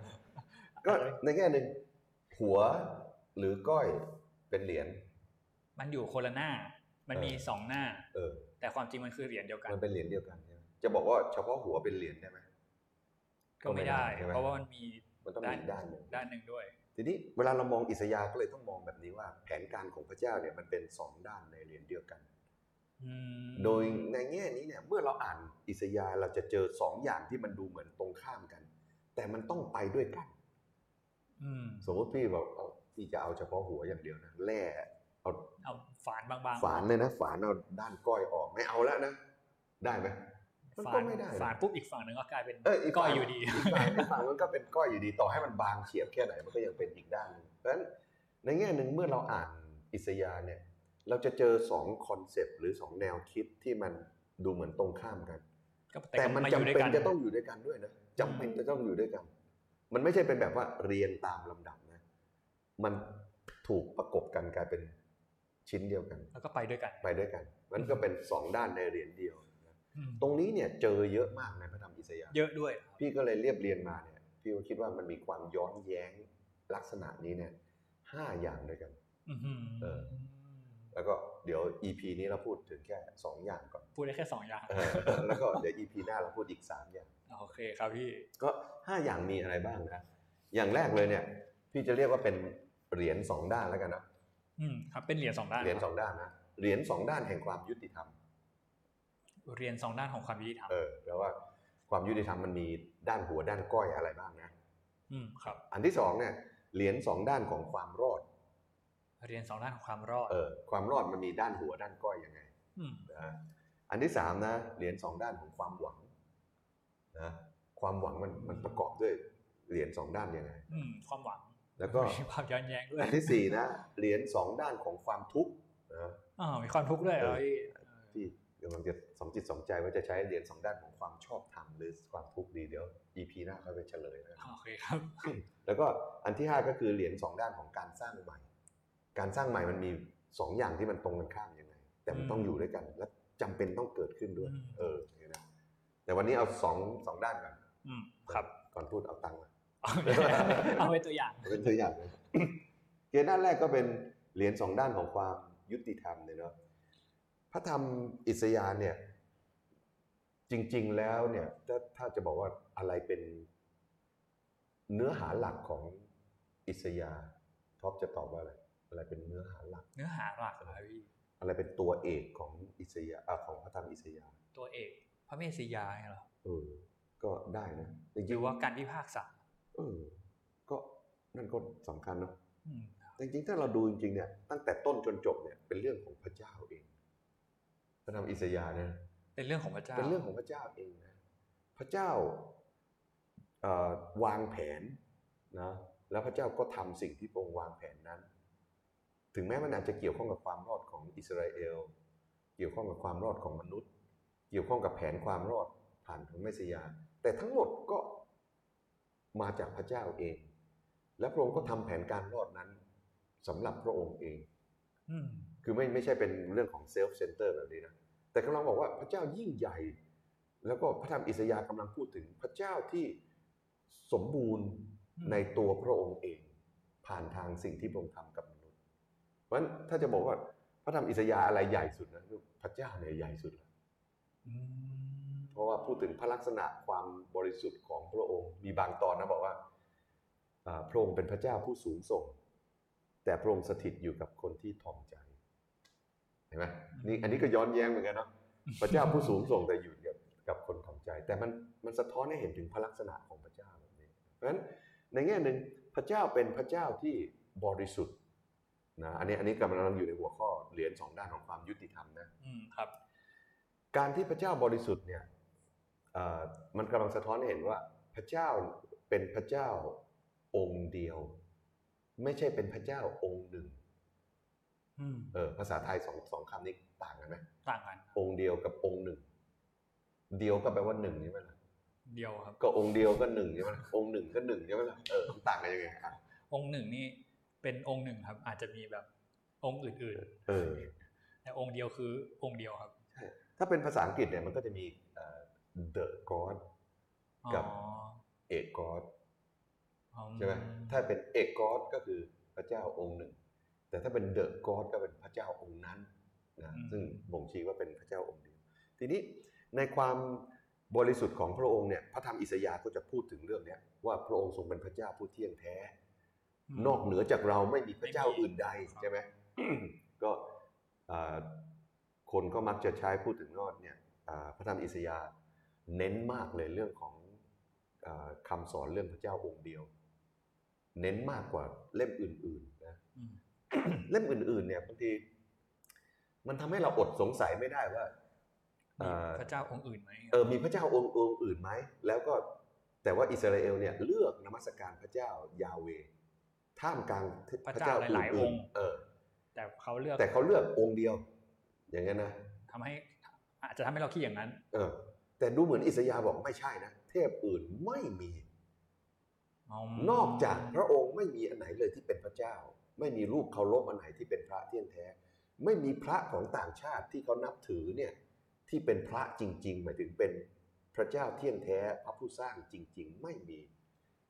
ก็ในแง่หนึ่งหัวหรือก้อยเป็นเหรียญมันอยู่คนละหน้า มันมีเออสองหน้า เออ แต่ความจริงมันคือเหรียญเดียวกันมันเป็นเหรียญเดียวกันใช่ไหมจะบอกว่าเฉพาะหัวเป็นเหรียญได้ไหมก็ไม่ได้ก็ไม่ได้ใช่ไหมเพราะว่ามันมีมันต้องมีอีกด้านหนึ่งด้านหนึ่งด้วย ทีนี้เวลาเรามองอิสยาห์ก็เลยต้องมองแบบนี้ว่า แผนการของพระเจ้าเนี่ยมันเป็นสองด้านในเหรียญเดียวกันอืมโดยในแง่นี้เนี่ยเมื่อเราอ่านอิสยาห์เราจะเจอสองอย่างที่มันดูเหมือนตรงข้ามกัน แต่มันต้องไปด้วยกันอืม สมมติพี่บอกเอาพี่จะเอาเฉพาะหัวอย่างเดียวนะแร่เอาเอาฝานบางๆ ฝานเลยนะฝานเอาด้านก้อยออกไม่เอาแล้วนะได้ไหมมันฝาก็นไม่ได้นะฝานปุ๊บอีกฝั่งหนึ่งก็กลายเป็นเอออีกก้ฝั่องยอยู่ดีอีกฝั่งอีกฝั่งมันก็เป็นก้อยอยู่ดีต่อให้มันบางเฉียบแค่ไหนมันก็ยังเป็นอีกด้านหนึงเพราะฉะนั้นในแง่หนึ่งเมื่อเราอ่านอิสยาห์เนี่ย เราจะเจอสอง concept หรือสองแนวคิดที่มันดูเหมือนตรงข้ามกันก็แต่มันาจำอยู่ด้วยเป็นกันจะต้องอยู่ด้วยกันด้วยนะจำเป็นจะต้องอยู่ด้วยกัน มันไม่ใช่เป็นแบบว่าเรียงตามลำดับนะ มันถูกประกบกันกลายเป็นชิ้นเดียวกัน แล้วก็ไปด้วยกันไปด้วยกัน มันก็เป็นสองด้านในเหรียญเดียวนะอืมตรงนี้เนี่ยเจอเยอะมากในพระธรรมอิสยาห์เยอะด้วยครับพี่ก็เลยเรียบเรียงมาเนี่ยพี่ก็คิดว่ามันมีความย้อนแย้งลักษณะนี้เนี่ยห้าอย่างด้วยกันอื้อหือเออ แล้วก็เดี๋ยว EP นี้เราพูดถึงแค่สองอย่างก่อน พูดได้แค่สองอย่างเออแล้วก็เดี๋ยว EP หน้าเราพูดอีกสามอย่าง โอเคครับพี่ ก็ห้าอย่างมีอะไรบ้างนะ อย่างแรกเลยเนี่ย พี่จะเรียกว่าเป็นเหรียญสองด้านแล้วกันนะ อืมครับ เป็นเหรียญสองด้าน เหรียญสองด้านนะ เหรียญสองด้านแห่งความยุติธรรม เหรียญสองด้านของความยุติธรรม เออ แปลว่าความยุติธรรมมันมีด้านหัวด้านก้อยอะไรบ้างนะ อืมครับ อันที่สองเนี่ย เหรียญสองด้านของความรอด เหรียญสองด้านของความรอด เออ ความรอดมันมีด้านหัวด้านก้อยยังไง อืมนะอันที่สามนะ เหรียญสองด้านของความหวัง นะความหวังมันมันประกอบด้วยเหรียญสองด้านยังไงอืมความหวัง แล้วก็มีความย้อนแย้งด้วยอันที่สี่นะเหรียญสองด้านของความทุกข์นะอ่ามีความทุกข์ด้วยเหรอเออพี่พี่กำลังจะสองจิตสองใจว่าจะใช้เหรียญสองด้านของความชอบธรรมหรือความทุกข์ดีเดี๋ยว EP หน้าค่อยไปเฉลยนะโอเคครับ แล้วก็อันที่ห้าก็คือเหรียญสองด้านของการสร้างใหม่ การสร้างใหม่มันมีสองอย่างที่มันตรงกันข้ามยังไง แต่มันต้องอยู่ด้วยกันและจำเป็นต้องเกิดขึ้นด้วยอืมเออเนี่ยนะ แต่วันนี้เอาสองสองด้านก่อนอืมครับ ก่อนพูดเอาตังค์มาเอาไว้ตัวอย่างเป็นตัวอย่างเลยเกณฑ์ด้านแรกก็เป็นเหรียญสองด้านของความยุติธรรมเนี่ยเนาะพระธรรมอิสยาห์เนี่ย จริง ๆ แล้วเนี่ยถ้าถ้าจะบอกว่าอะไรเป็นเนื้อหาหลักของอิสยาห์ท็อปจะตอบว่าอะไร อะไรเป็นเนื้อหาหลัก เนื้อหาหลักเหรอพี่อะไรเป็นตัวเอกของอิสยาห์อะของพระธรรมอิสยาห์ตัวเอก พระเมสสิยาเหรอเออก็ได้นะจหริรืงอว่าการพิพากษาๆเออก็นั่นก็สำคัญเนาะอืมแต่จริงๆถ้าเราดูจริงๆเนี่ยตั้งแต่ต้นจนจบเนี่ยเป็นเรื่องของพระเจ้าเองพระธรรมอิสยาห์เนี่ยเป็นเรื่องของพระเจ้าเป็นเรื่องของพระเจ้าเองนะพระเจ้าเอ่อวางแผนนะแล้วพระเจ้าก็ทำสิ่งที่พระองค์วางแผนนั้น ถึงแม้มันอาจจะเกี่ยวข้องกับความรอดของอิสราเอล เกี่ยวข้องกับความรอดของมนุษย์ เกี่ยวข้องกับแผนความรอดผ่านของเมสสิยา แต่ทั้งหมดก็มาจากพระเจ้าเอง และพระองค์ก็ทำแผนการรอดนั้นสำหรับพระองค์เองอืมคือไม่ไม่ใช่เป็นเรื่องของ self-center แบบนี้นะ แต่กำลังบอกว่าพระเจ้ายิ่งใหญ่ แล้วก็พระธรรมอิสยาห์กำลังพูดถึงพระเจ้าที่สมบูรณ์อืมในตัวพระองค์เอง ผ่านทางสิ่งที่พระองค์ทำกับมนุษย์ เพราะฉะนั้นถ้าจะบอกว่าพระธรรมอิสยาห์อะไรใหญ่สุดนะคือพระเจ้าเนี่ยใหญ่สุดแล้วอืม เพราะว่าพูดถึงพระลักษณะความบริสุทธิ์ของพระองค์ มีบางตอนนะบอกว่าอ่าพระองค์เป็นพระเจ้าผู้สูงส่ง แต่พระองค์สถิตอยู่กับคนที่ทอมใจเห็นไหมนี่อันนี้ก็ย้อนแย้งเหมือนกันเนาะพระเจ้าผู้สูงส่งแต่อยู่กับกับคนทอมใจ แต่มันมันสะท้อนให้เห็นถึงพระลักษณะของพระเจ้าแบบนี้เพราะฉะนั้นในแง่หนึ่งพระเจ้าเป็นพระเจ้าที่บริสุทธิ์นะอันนี้อันนี้กำลังอยู่ในหัวข้อเหรียญสองด้านของความยุติธรรมนะอืมครับ การที่พระเจ้าบริสุทธิ์เนี่ยเอ่อมันกำลังสะท้อนให้เห็นว่าพระเจ้าเป็นพระเจ้าองค์เดียว ไม่ใช่เป็นพระเจ้าองค์หนึ่งอืมเออภาษาไทยสองสองคำนี้ต่างกันไหมต่างกัน องค์เดียวกับองค์หนึ่ง เดียวก็แปลว่าหนึ่งใช่ไหมล่ะเดียวครับ ก็องค์เดียวก็หนึ่งใช่ไหมล่ะองค์หนึ่งก็หนึ่งใช่ไหมล่ะเออมันต่างกันยังไงอะองค์หนึ่งนี่เป็นองค์หนึ่งครับ อาจจะมีแบบองค์อื่นเออๆแต่องค์เดียวคือองค์เดียวครับ ถ้าเป็นภาษาอังกฤษเนี่ยมันก็จะมีเอ่อ the god กับอ๋อเอก god อืใช่ไหมถ้าเป็นเอกกอดก็คือพระเจ้าองค์หนึ่ง แต่ถ้าเป็นเดอะกอดก็เป็นพระเจ้าองค์นั้นนะซึ่งบ่งชี้ว่าเป็นพระเจ้าองค์เดียว ทีนี้ในความบริสุทธิ์ของพระองค์เนี่ยพระธรรมอิสยาห์ก็จะพูดถึงเรื่องเนี้ยว่าพระองค์ทรงเป็นพระเจ้าผู้เที่ยงแท้มนอกเหนือจากเราไม่มีพระเจ้าอื่นใดใช่ไหมก็อ่า คนก็มักจะใช้พูดถึงนอดเนี่ยอ่าพระธรรมอิสยาห์เน้นมากเลยเรื่องของอาคำสอนเรื่องพระเจ้าองค์เดียว เน้นมากกว่าเล่มอื่นๆนะอืมเล่มอื่น ๆ เนี่ยบางทีมันทำให้เราอดสงสัยไม่ได้ว่ามีอ่าพระเจ้าองค์อื่นไหมเออมีพระเจ้าองค์องค์อื่นไหมแล้วก็แต่ว่าอิสราเอลเนี่ยเลือกนมัสการพระเจ้า ยาเวท่ามกลางพระเจ้าหลายๆองค์เออ แต่เขาเลือกแต่เขาเลือกองค์เดียว อย่างนั้นนะทำให้อาจจะทำให้เราคิดอย่างนั้น เออ แต่ดูเหมือนอิสยาห์บอกไม่ใช่นะ เทพอื่นไม่มีนอกจากพระองค์ไม่มีอันไหนเลยที่เป็นพระเจ้า ไม่มีรูปเคารพอันไหนที่เป็นพระเที่ยงแท้ ไม่มีพระของต่างชาติที่เขานับถือเนี่ยที่เป็นพระจริง ๆ หมายถึงเป็นพระเจ้าเที่ยงแท้พระผู้สร้างจริง ๆ ไม่มี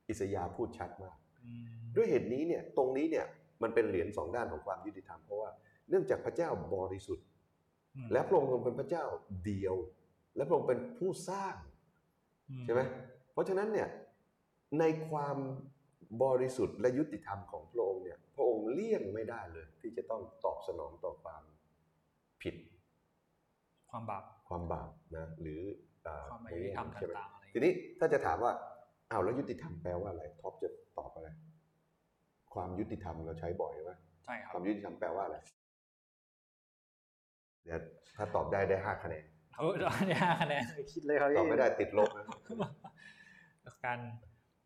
อิสยาห์พูดชัดมากอืมด้วยเหตุนี้เนี่ยตรงนี้เนี่ยมันเป็นเหรียญสองด้านของความยุติธรรมเพราะว่าเนื่องจากพระเจ้าบริสุทธิ์อืม และพระองค์ทรงเป็นพระเจ้าเดียว และพระองค์เป็นผู้สร้างอืใช่ไหมเพราะฉะนั้นเนี่ยในความบริสุทธิ์และยุติธรรมของพระองค์เนี่ยพระองค์เลี่ยงไม่ได้เลย ที่จะต้องตอบสนองต่อความผิด ความบาปความบาปนะหรืออ่ความไม่ยุติธรรมใช่ไหมต่างๆอะไรทีนี้ถ้าจะถามว่าอ้าวแล้วยุติธรรมแปลว่าอะไรท็อปจะตอบอะไร ความยุติธรรมเราใช้บ่อยไหมใช่ครับความยุติธรรมแปลว่าอะไร เดี๋ยวถ้าตอบได้ได้ห้าคะแนนเขาเนี่ยคะแนนคิดเลยครับตอบไม่ได้ติดลบนะการ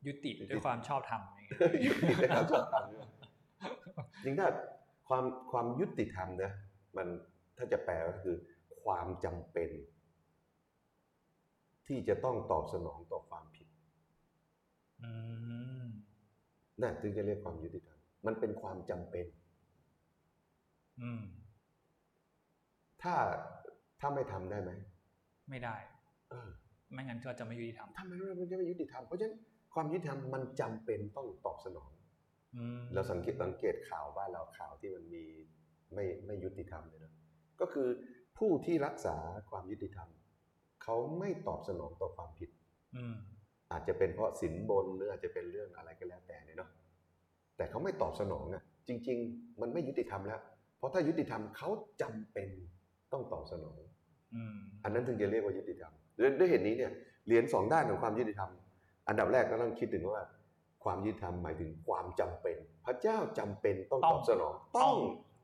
ยุติด้วยความชอบธรรมอะไรเงี้ยยุติได้ครับชอบทำด้วยจริงถ้าความความยุติธรรมนะมันถ้าจะแปลก็คือ ความจำเป็น ที่จะต้องตอบสนองต่อความผิดอืมนั่นถึงจะเรียกความยุติธรรมมันเป็นความจำเป็น อืม ถ้าถ้าไม่ทำได้ไหม ไม่ได้เออไม่งั้นก็จะไม่ยุติธรรมทำไมมันจะไม่ยุติธรรมเพราะฉะนั้นความยุติธรรมมันจำเป็นต้องตอบสนองอืมเราสังเกตสังเกตข่าวบ้านเราข่าวที่มันมีไม่ไม่ยุติธรรมเลยนะก็คือผู้ที่รักษาความยุติธรรมเขาไม่ตอบสนองต่อความผิดอืมอาจจะเป็นเพราะสินบนหรืออาจจะเป็นเรื่องอะไรก็แล้วแต่เนี่ยเนาะแต่เขาไม่ตอบสนองอะจริง ๆ มันไม่ยุติธรรมแล้ว เพราะถ้ายุติธรรมเขาจำเป็น ต้องตอบสนองอืมอันนั้นถึงจะเรียกว่ายุติธรรมด้วยด้วยเหตุนี้เนี่ยเหรียญสองด้านของความยุติธรรม อันดับแรกก็ต้องคิดถึงว่า ความยุติธรรมหมายถึงความจำเป็น พระเจ้าจำเป็นต้องตอบสนองต้อง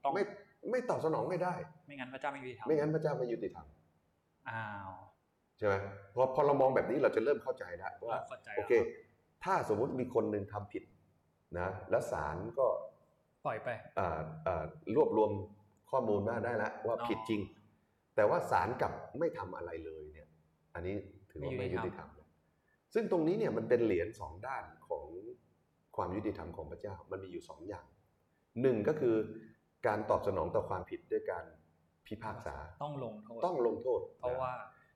ต้องไม่ไม่ตอบสนองไม่ได้ ไม่งั้นพระเจ้าไม่ยุติธรรมไม่งั้นพระเจ้าไม่ยุติธรรมอ้าวใช่ไหมพอพอเรามองแบบนี้เราจะเริ่มเข้าใจแล้วว่าเข้าใจโอเค ถ้าสมมุติมีคนหนึ่งทำผิดนะ แล้วศาลก็ปล่อยไปอ่าอ่ารวบรวมข้อมูลมาได้แล้วว่าอ๋อผิดจริง แต่ว่าศาลกลับไม่ทำอะไรเลยเนี่ย อันนี้ถือว่าไม่ไม่ยุยุติติธธรรรรมมซึ่งตรงนี้เนี่ยมันเป็นเหรียญสองด้านของความยุติธรรมของพระเจ้า มันมีอยู่สองอย่างหนึ่งก็คือการตอบสนองต่อความผิดด้วยการพิพากษาต้องลงโทษต้องลงโทษ เพราะว่า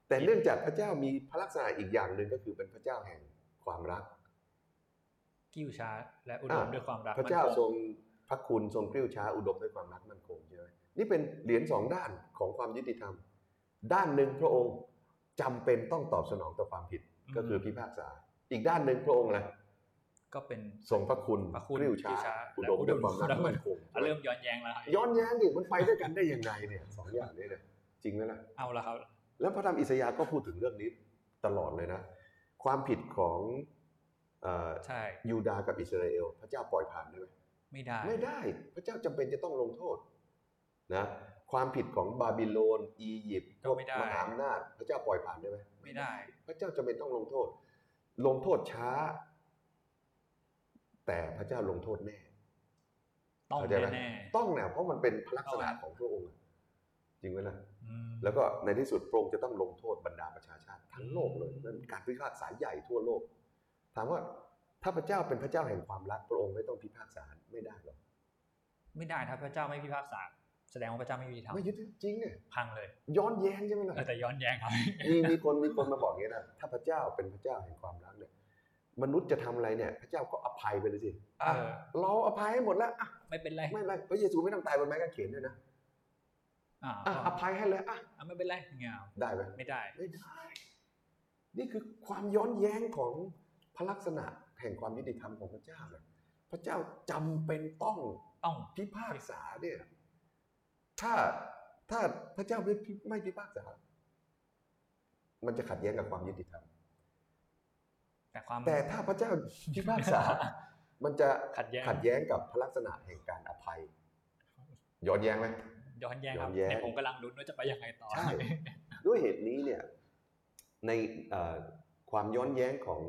แต่เนื่องจากพระเจ้ามีพระลักษณะอีกอย่างหนึ่งก็คือเป็นพระเจ้าแห่งความรัก กิ้วช้าและอุดมด้วยความรัก พระเจ้ามั่นคทรงพระคุณทรงกริ้วช้าอุดมด้วยความรักมั่นคงใช่ไหม นี่เป็นเหรียญสองด้านของความยุติธรรม ด้านหนึ่งพระองค์จำเป็นต้องตอบสนองต่อความผิดก็คือพิพากษา อีกด้านหนึ่งพระองค์นะก็เป็นทรงพระคุณพระคุณกริ้วช้ากริ้วช้าอุดมด้วยความรักและอุดมมั่นคงอะเริ่มย้อนแย้งแล้วย้อนแย้งดิมันไปด้วยกันได้ยังไงเนี่ยสองอย่างนี้เนี่ยจริงไหมล่ะเอาละครับ แล้วพระธรรมอิสยาห์ก็พูดถึงเรื่องนี้ตลอดเลยนะ ความผิดของเอ่อใช่ยูดาห์กับอิสราเอล พระเจ้าปล่อยผ่านได้ไหมไม่ได้ ไม่ได้ พระเจ้าจำเป็นจะต้องลงโทษ นะความผิดของบาบิโลน อียิปต์ก็ไม่ได้มหาอำนาจพระเจ้าปล่อยผ่านได้ไหมไม่ได้ พระเจ้าจำเป็นต้องลงโทษ ลงโทษช้า แต่พระเจ้าลงโทษแน่ต้องเข้าใจไหมแน่ต้องเนี่ยเพราะมันเป็นพระลักษณะต้องของพระองค์อะจริงไหมล่ะๆอืมแล้วก็ในที่สุดพระองค์จะต้องลงโทษบรรดาประชาชาติทั้งโลกเลยนั่นการพิพากษาใหญ่ทั่วโลก ถามว่าถ้าพระเจ้าเป็นพระเจ้าแห่งความรักพระองค์ไม่ต้องพิพากษาไม่ได้หรอกไม่ได้ถ้าพระเจ้าไม่พิพากษา แสดงว่าพระเจ้าไม่ยุติธรรมไม่ยุติจริงเนี่ยพังเลย ย้อนแย้งใช่ไหมล่ะเออแต่ย้อนแย้งครับมีมีคนมีคนมาบอกอย่างนี้นะถ้าพระเจ้าเป็นพระเจ้าแห่งความรักเนี่ยมนุษย์จะทำอะไรเนี่ย พระเจ้าก็อภัยไปเลยสิอะเออเราอภัยให้หมดแล้วอะไม่เป็นไรไม่เป็นไรพระเยซูไม่ต้องตายบนไม้กางเขนด้วยนะอ่าอะอภัยให้เลยอะอะไม่เป็นไรเงี้ยได้ไหมไม่ได้ไม่ได้ นี่คือความย้อนแย้งของพระลักษณะแห่งความยุติธรรมของพระเจ้าเลยพระเจ้าจำเป็นต้องต้องพิพากษาเนี่ย ถ้าถ้าพระเจ้าไม่พิไม่พิพากษา มันจะขัดแย้งกับความยุติธรรม แต่ความแต่ถ้าพระเจ้าพิพากษา มันจะขัดแย้งขัดแย้งกับพระลักษณะแห่งการอภัย ย้อนแย้งไหมย้อนแย้งครับย้อนแย้งเนี่ยผมกำลังลุ้นว่าจะไปยังไงต่อใช่ด้วยเหตุนี้เนี่ย ในเอ่อความย้อนแย้งของ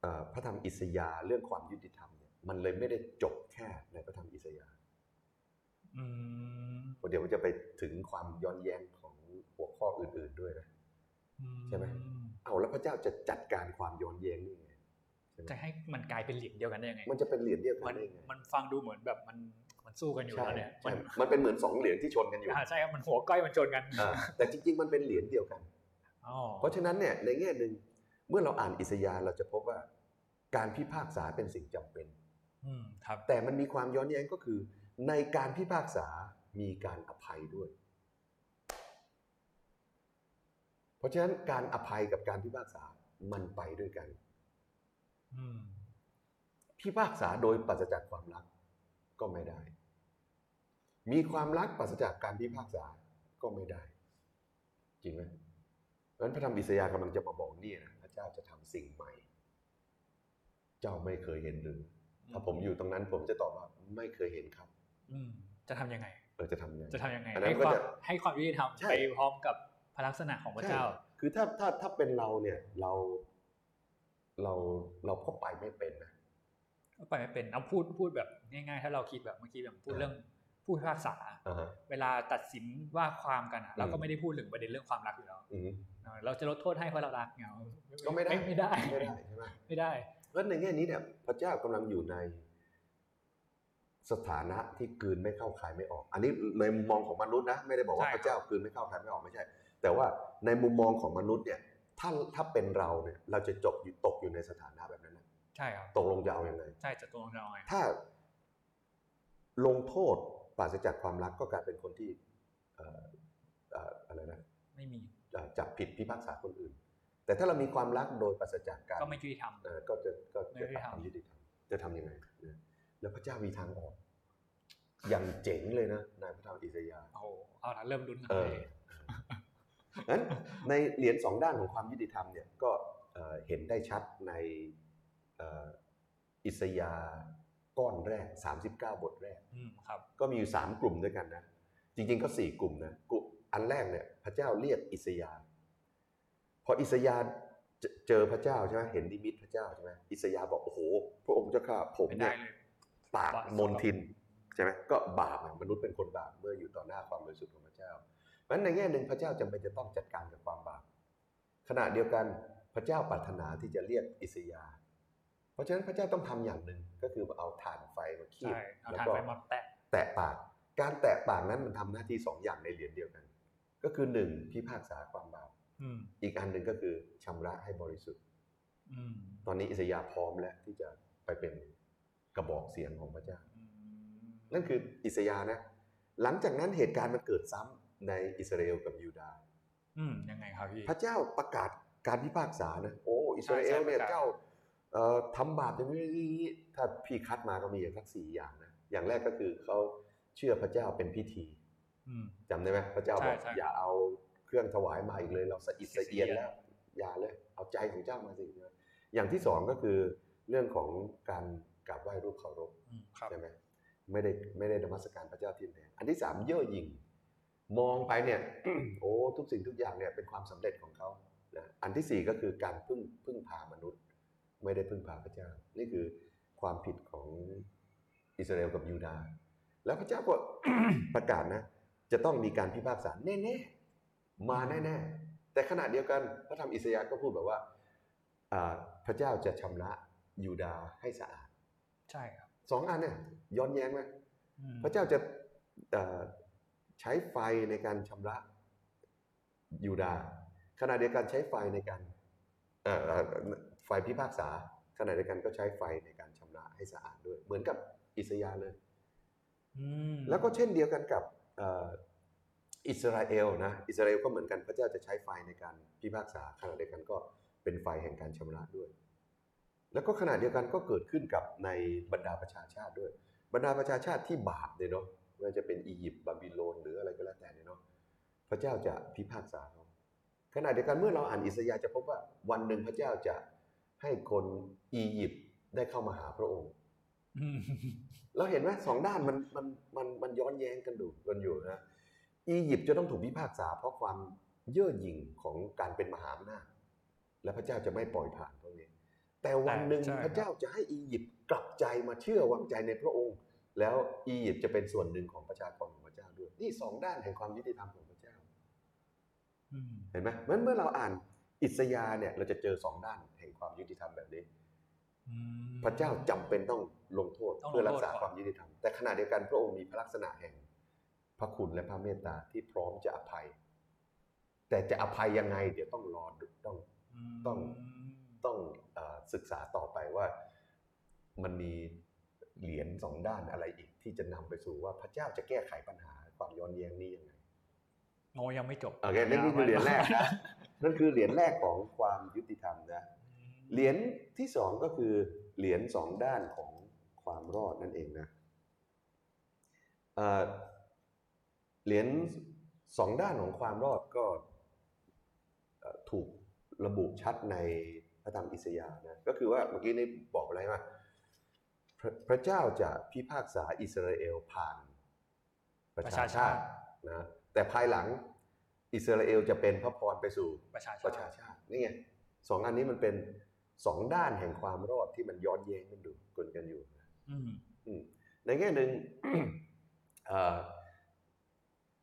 เอ่อพระธรรมอิสยาห์เรื่องความยุติธรรมเนี่ยมันเลยไม่ได้จบแค่ในพระธรรมอิสยาห์อืม เดี๋ยวมันจะไปถึงความย้อนแย้งของหัวข้ออื่น ๆด้วยนะใช่ไหมเอาแล้วพระเจ้าจะจัดการความย้อนแย้งนี่ไงใช่ไหมจะให้มันกลายเป็นเหรียญเดียวกันได้ยังไง มันจะเป็นเหรียญเดียวกันมันได้ไง มันฟังดูเหมือนแบบมันมันสู้กันอยู่ใช่แล้วเนี่ยใช่มันมันเป็นเหมือนสองเหรียญที่ชนกันอยู่อ่าใช่ครับ มันหัวก้อยมันชนกันอ่าแต่จริง ๆ มันเป็นเหรียญเดียวกันอ๋อเพราะฉะนั้นเนี่ยในแง่หนึ่งเมื่อเราอ่านอิสยาห์เราจะพบว่า การพิพากษาเป็นสิ่งจำเป็นอืมครับ แต่มันมีความย้อนแย้งก็คือ ในการพิพากษามีการอภัยด้วย เพราะฉะนั้นการอภัยกับการพิพากษามันไปด้วยกันอืมพิพากษาโดยปราศจากความรักก็ไม่ได้ มีความรักปราศจากการพิพากษาก็ไม่ได้ จริงไหมเพราะฉะนั้นพระธรรมอิสยาห์กำลังจะมาบอกเนี่ยนะพระเจ้าจะทำสิ่งใหม่ เจ้าไม่เคยเห็นหรือถ้าผมอยู่ตรงนั้นผมจะตอบว่าไม่เคยเห็นครับอืม จะทำยังไงเออจะทำยังไงจะทำยังไงอันนั้ให้นก็ความจะให้ความยุติธรรมใช่ไปพร้อมกับพระลักษณะของพระเจ้าใช่คือถ้าถ้าถ้าเป็นเราเนี่ยเรา เราเราก็ไปไม่เป็นนะก็ไปไม่เป็นเอาพูดพูดแบบง่าย ๆ ถ้าเราคิดแบบเมื่อกี้แบบพูดอ่าเรื่องผู้พิพากษาอ่าฮะเวลาตัดสินว่าความกันอะอืมเราก็ไม่ได้พูดถึงประเด็นเรื่องความรักอยู่แล้วอืมเออเราจะลดโทษให้เพราะเรารักเงาก็ไม่ได้ไม่ได้ไม่ได้ใช่ไหมไม่ได้เพราะฉะนั้นในแง่นี้เนี่ยพระเจ้ากำลังอยู่ใน สถานะที่กลืนไม่เข้าคายไม่ออก อันนี้ในมุมมองของมนุษย์นะ ไม่ได้บอกว่าใช่พระเจ้ากลืนไม่เข้าคายไม่ออกไม่ใช่ แต่ว่าในมุมมองของมนุษย์เนี่ยถ้าถ้าเป็นเราเนี่ยเราจะจบอยู่ตกอยู่ในสถานะแบบนั้นนะใช่ครับตกลงจะเอายังไงใช่จะตรงเราไงถ้า ลงโทษปราศจากความรักก็กลายเป็นคนที่เอ่อเอ่ออะไรนะไม่มีเอ่อจับผิดพิพากษาคนอื่น แต่ถ้าเรามีความรักโดยปราศจากการก็ไม่ยุติธรรมเอ่อก็จะก็ไม่จะยุติธรรมทำยุติธรรมจะทำยังไงนะ แล้วพระเจ้ามีทางออก อย่างเจ๋งเลยนะนายพระธรรมอิสยาห์โอ้โหเอาละเริ่มลุ้นกันเอเลอยนั้นในเหรียญสองด้านของความยุติธรรมเนี่ยก็เอ่อเห็นได้ชัดในเอ่ออิสยาห์ก้อนแรก 39 บทแรกอืมครับ ก็มีอยู่สามกลุ่มด้วยกันนะ จริงๆก็สี่กลุ่มนะกลุ่มอันแรกเนี่ยพระเจ้าเรียกอิสยาห์พออิสยาห์เจเจอพระเจ้าใช่ไหมเห็นนิมิตพระเจ้าใช่ไหมอิสยาห์บอกโอ้โห พระองค์เจ้าข้าผมไม่เนี่ได้ยเลย ปากบาปมนทินใช่ไหมก็บาปอะมนุษย์เป็นคนบาปเมื่ออยู่ต่อหน้าความบริสุทธิ์ของพระเจ้าเพราะฉะนั้นในแง่หนึ่งพระเจ้าจำเป็นจะต้องจัดการกับความบาปขณะเดียวกันพระเจ้าปรารถนาที่จะเรียกอิสยาห์เพราะฉะนั้นพระเจ้าต้องทำอย่างหนึ่งก็คือเอาถ่านไฟมาคีบใช่เอาแล้วทานก็ไฟมาแตะแตะปาก การแตะปากนั้นมันทำหน้าที่สองอย่างในเหรียญเดียวกัน ก็คือหนึ่งพิพากษาความบาปอืมอีกอันหนึ่งก็คือชำระให้บริสุทธิ์อืมตอนนี้อิสยาห์พร้อมแล้วที่จะไปเป็น กระบอกเสียงของพระเจ้าอืมนั่นคืออิสยาห์นะ หลังจากนั้นเหตุการณ์มันเกิดซ้ำในอิสราเอลกับยูดาห์อืมยังไงครับพี่พระเจ้าประกาศการพิพากษานะโอ้อิสราเอลเนี่ยใช่ใช่ประกาศเจ้าเอ่อทำบาปอย่างนี้ถ้าพี่คัดมาก็มีอย่างสักสี่อย่างนะอย่างแรกก็คือเขาเชื่อพระเจ้าเป็นพิธีอืมจำได้ไหมพระเจ้าบอกใช่ใช่อย่าเอาเครื่องถวายมาอีกเลย เราสะอิดสะเอียนสะเอียนแล้วอย่าเลย เอาใจของเจ้ามาสิอย่างที่สองก็คือเรื่องของการ กราบไหว้รูปเคารพอืมครับใช่ไหมไม่ได้ไม่ได้นมัสการพระเจ้าที่ไหนอันที่สามเย่อหยิ่งมองไปเนี่ยโอ้ทุกสิ่งทุกอย่างเนี่ยเป็นความสำเร็จของเขานะอันที่สี่ก็คือการพึ่งพึ่งพามนุษย์ ไม่ได้พึ่งพาพระเจ้า นี่คือความผิดของอิสราเอลกับยูดาห์แล้วพระเจ้าก็ประกาศนะ จะต้องมีการพิพากษาแน่ๆมาแน่ๆแต่ขณะเดียวกันพระธรรมอิสยาห์ก็พูดแบบว่าอ่าพระเจ้าจะชำระยูดาห์ให้สะอาด ใช่ครับสองอันเนี่ยย้อนแย้งไหมอืมพระเจ้าจะเอ่อใช้ไฟในการชำระยูดาห์ขณะเดียวกันใช้ไฟในการเอ่อเอ่อไฟพิพากษาขณะเดียวกันก็ใช้ไฟในการชำระให้สะอาดด้วย เหมือนกับอิสยาห์เลยอืมแล้วก็เช่นเดียวกันกับเอ่ออิสราเอลนะอิสราเอลก็เหมือนกันพระเจ้าจะใช้ไฟในการพิพากษาขณะเดียวกันก็เป็นไฟแห่งการชำระด้วย แล้วก็ขณะเดียวกันก็เกิดขึ้นกับในบรรดาประชาชาติด้วย บรรดาประชาชาติที่บาปเนี่ยเนาะไม่ว่าจะเป็นอียิปต์บาบิโลนหรืออะไรก็แล้วแต่เนี่ยเนาะพระเจ้าจะพิพากษาเขาขณะเดียวกันเมื่อเราอ่านอิสยาห์จะพบว่าวันหนึ่งพระเจ้าจะให้คนอียิปต์ได้เข้ามาหาพระองค์อืมเราเห็นไหมสองด้านมันมันมันมันย้อนแย้งกันดูกันอยู่นะอียิปต์จะต้องถูกพิพากษา เพราะความเย่อหยิ่งของการเป็นมหาอำนาจและพระเจ้าจะไม่ปล่อยผ่านพวกนี้ แต่วันหนึ่งใช่ครับพระเจ้าจะให้อียิปต์กลับใจมาเชื่อวางใจในพระองค์ แล้วอียิปต์จะเป็นส่วนหนึ่งของประชากรของพระเจ้าด้วยนี่สองด้านแห่งความยุติธรรมของพระเจ้าอืมเห็นไหมเมื่อเมื่อเราอ่านอิสยาห์เนี่ย เราจะเจอสองด้านแห่งความยุติธรรมแบบนี้อืมพระเจ้าจำเป็นต้องลงโทษต้องลงโทษเพื่อรักษาก่อนความยุติธรรม แต่ขณะเดียวกันพระองค์มีพระลักษณะแห่ง พระคุณและพระเมตตาที่พร้อมจะอภัย แต่จะอภัยยังไง เดี๋ยวต้องรอดูต้องมต้อง ต้องเออศึกษาต่อไปว่ามันมีเหรียญสองด้านอะไรอีกที่จะนำไปสู่ว่าพระเจ้าจะแก้ไขปัญหาความย้อนแย้งนี้ยังไงโงยังไม่จบโอเคนั่นคือเหรียญแรกนะนั่นคือเหรียญแรกของความยุติธรรมนะเหรียญที่สองก็คือเหรียญสองด้านของความรอดนั่นเองนะเอ่อเหรียญสองด้านของความรอดก็เอ่อถูกระบุชัดใน พระธรรมอิสยาห์นะก็คือว่าเมื่อกี้นี้บอกอะไรว่าพระพระเจ้าจะพิพากษาอิสราเอลผ่านประชาชาตินะแต่ภายหลังอิสราเอลจะเป็นพระพรไปสู่ประชาชประชาชาตินี่ไงสองอันนี้มันเป็นสองด้านแห่งความรอดที่มันย้อนแย้งกันดูกันกันอยู่อืมอืมในแง่หนึ่งเอ่อ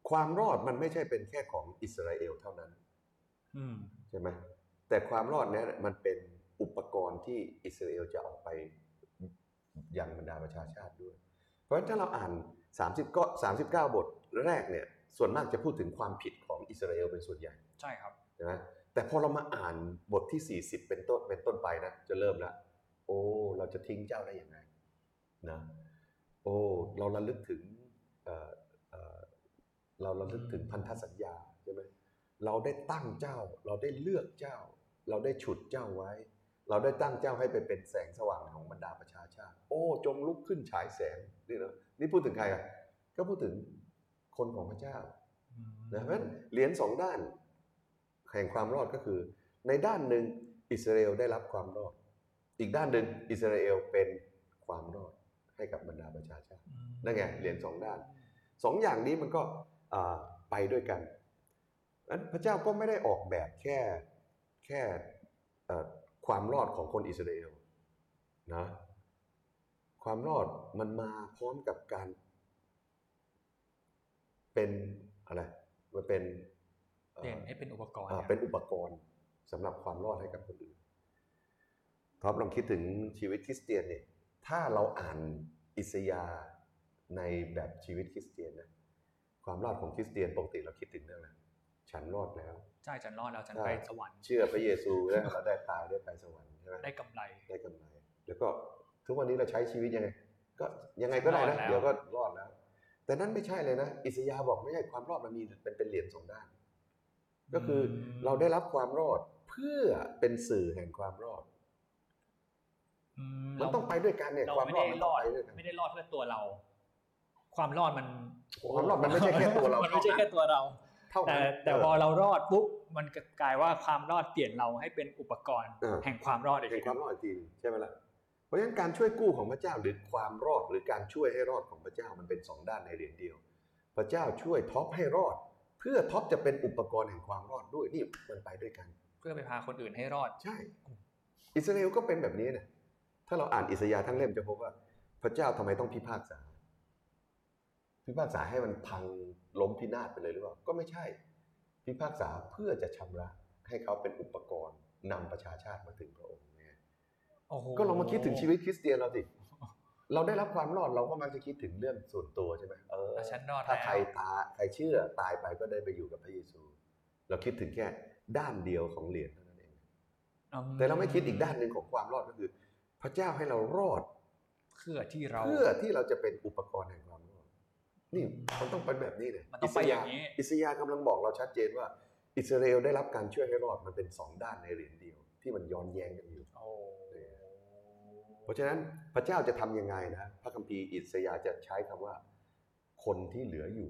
ความรอดมันไม่ใช่เป็นแค่ของอิสราเอลเท่านั้นอืมใช่ไหม แต่ความรอดเนี้ยมันเป็นอุปกรณ์ที่อิสราเอลจะออกไปยังบรรดาประชาชาติด้วย เพราะฉะนั้นถ้าเราอ่าน 30ก็39 บทแรกเนี่ยส่วนมากจะพูดถึงความผิดของอิสราเอลเป็นส่วนใหญ่ ใช่ครับใช่ไหมแต่พอเรามาอ่านบทที่ 40 เป็นต้นเป็นต้นไปนะจะเริ่มละโอ้เราจะทิ้งเจ้าได้ยังไงนะโอ้เราระลึกถึงเอ่อเอ่อเราระลึกถึงพันธสัญญาใช่ไหมเราได้ตั้งเจ้า เราได้เลือกเจ้า เราได้ฉุดเจ้าไว้ เราได้ตั้งเจ้าให้ไปเป็นแสงสว่างของบรรดาประชาชาติ โอ้ จงลุกขึ้นฉายแสงนี่นะนี่พูดถึงใครอะก็พูดถึงคนของพระเจ้านะเพราะฉะนั้นเหรียญสองด้าน แห่งความรอดก็คือ ในด้านหนึ่งอิสราเอลได้รับความรอด อีกด้านหนึ่งอิสราเอลเป็นความรอดให้กับบรรดาประชาชาตินั่นไงเหรียญสองด้านสองอย่างนี้มันก็อ่าไปด้วยกันนั้นพระเจ้าก็ไม่ได้ออกแบบแค่ แค่เอ่อความรอดของคนอิสราเอลนะความรอดมันมาพร้อมกับการ เป็นอะไรมันเป็นอ่อเปลี่ยนให้เป็นอุปกรณ์อ่าเนี่ยเป็นอุปกรณ์สำหรับความรอดให้กับคนอื่นท็อปลองคิดถึงชีวิตคริสเตียนเนี่ยถ้าเราอ่านอิสยาห์ในแบบชีวิตคริสเตียนนะความรอดของคริสเตียนปกติเราคิดถึงเรื่องอะไร ฉันรอดแล้ว ใช่ฉันรอดแล้วฉันใช่ไปสวรรค์เชื่อพระเยซูแล้วเราได้ตายได้ไปสวรรค์ใช่ไหมได้กำไรได้กำไร แล้วก็ทุกวันนี้เราใช้ชีวิตยังไง ก็ยังไงก็ได้นะรอดแล้วเดี๋ยวก็รอดแล้ว แต่นั่นไม่ใช่เลยนะ อิสยาห์บอกไม่ใช่ความรอดมันมีเป็นเป็นเหรียญสองด้าน ก็คือเราได้รับความรอดเพื่อเป็นสื่อแห่งความรอดอืมมันต้องไปด้วยกันเนี่ยเราความไม่รอได้ดมันรต้องอดไปด้วยกันไม่ได้รอดเพื่อตัวเรา ความรอดมันความรอดมันไม่ใช่แค่ตัวเรา มันไม่ใช่แค่ตัวเราเท่า แต่นั้นแต่พอเรารอดปุ๊บมันกลายว่าความรอดเปลี่ยนเราให้เป็นอุปกรณ์เออแห่งความรอดอีกแห่งความรอดจริงใช่ไหมล่ะเพราะฉะนั้นการช่วยกู้ของพระเจ้าหรือความรอดหรือการช่วยให้รอดของพระเจ้ามันเป็นสองด้านในเหรียญเดียว พระเจ้าช่วยท็อปให้รอด เพื่อท็อปจะเป็นอุปกรณ์แห่งความรอดด้วยนี่มันไปด้วยกัน เพื่อไปพาคนอื่นให้รอดใช่ อิสราเอลก็เป็นแบบนี้นะถ้าเราอ่านอิสยาห์ทั้งเล่มจะพบว่า พระเจ้าทำไมต้องพิพากษา พิพากษาให้มันพังล้มพินาศไปเลยหรือเปล่าก็ไม่ใช่ พิพากษาเพื่อจะชำระให้เขาเป็นอุปกรณ์นำประชาชาติมาถึงพระองค์ไงโอ้โหก็ลองมาคิดถึงชีวิตคริสเตียนเราสิเราได้รับความรอดเราก็มักจะคิดถึงเรื่องส่วนตัวใช่ไหมเอออะฉันรอดถ้าแล้วใครตาใครเชื่อตายไปก็ได้ไปอยู่กับพระเยซู เราคิดถึงแค่ด้านเดียวของเหรียญเท่านั้นเองอืมแต่เราไม่คิดอีกด้านหนึ่งของความรอดก็คือ พระเจ้าให้เรารอดเพื่อที่เราเพื่อที่เราจะเป็นอุปกรณ์แห่งความรอด นี่มันต้องเป็นแบบนี้เลยมันต้องไปอย่างนี้ อิสยาห์กำลังบอกเราชัดเจนว่า อิสราเอลได้รับการช่วยให้รอดมันเป็นสองด้านในเหรียญเดียว ที่มันย้อนแย้งกันอยู่โอ้เพราะฉะนั้นพระเจ้าจะทำยังไงนะพระคัมภีร์อิสยาห์จะใช้คำว่า คนที่เหลืออยู่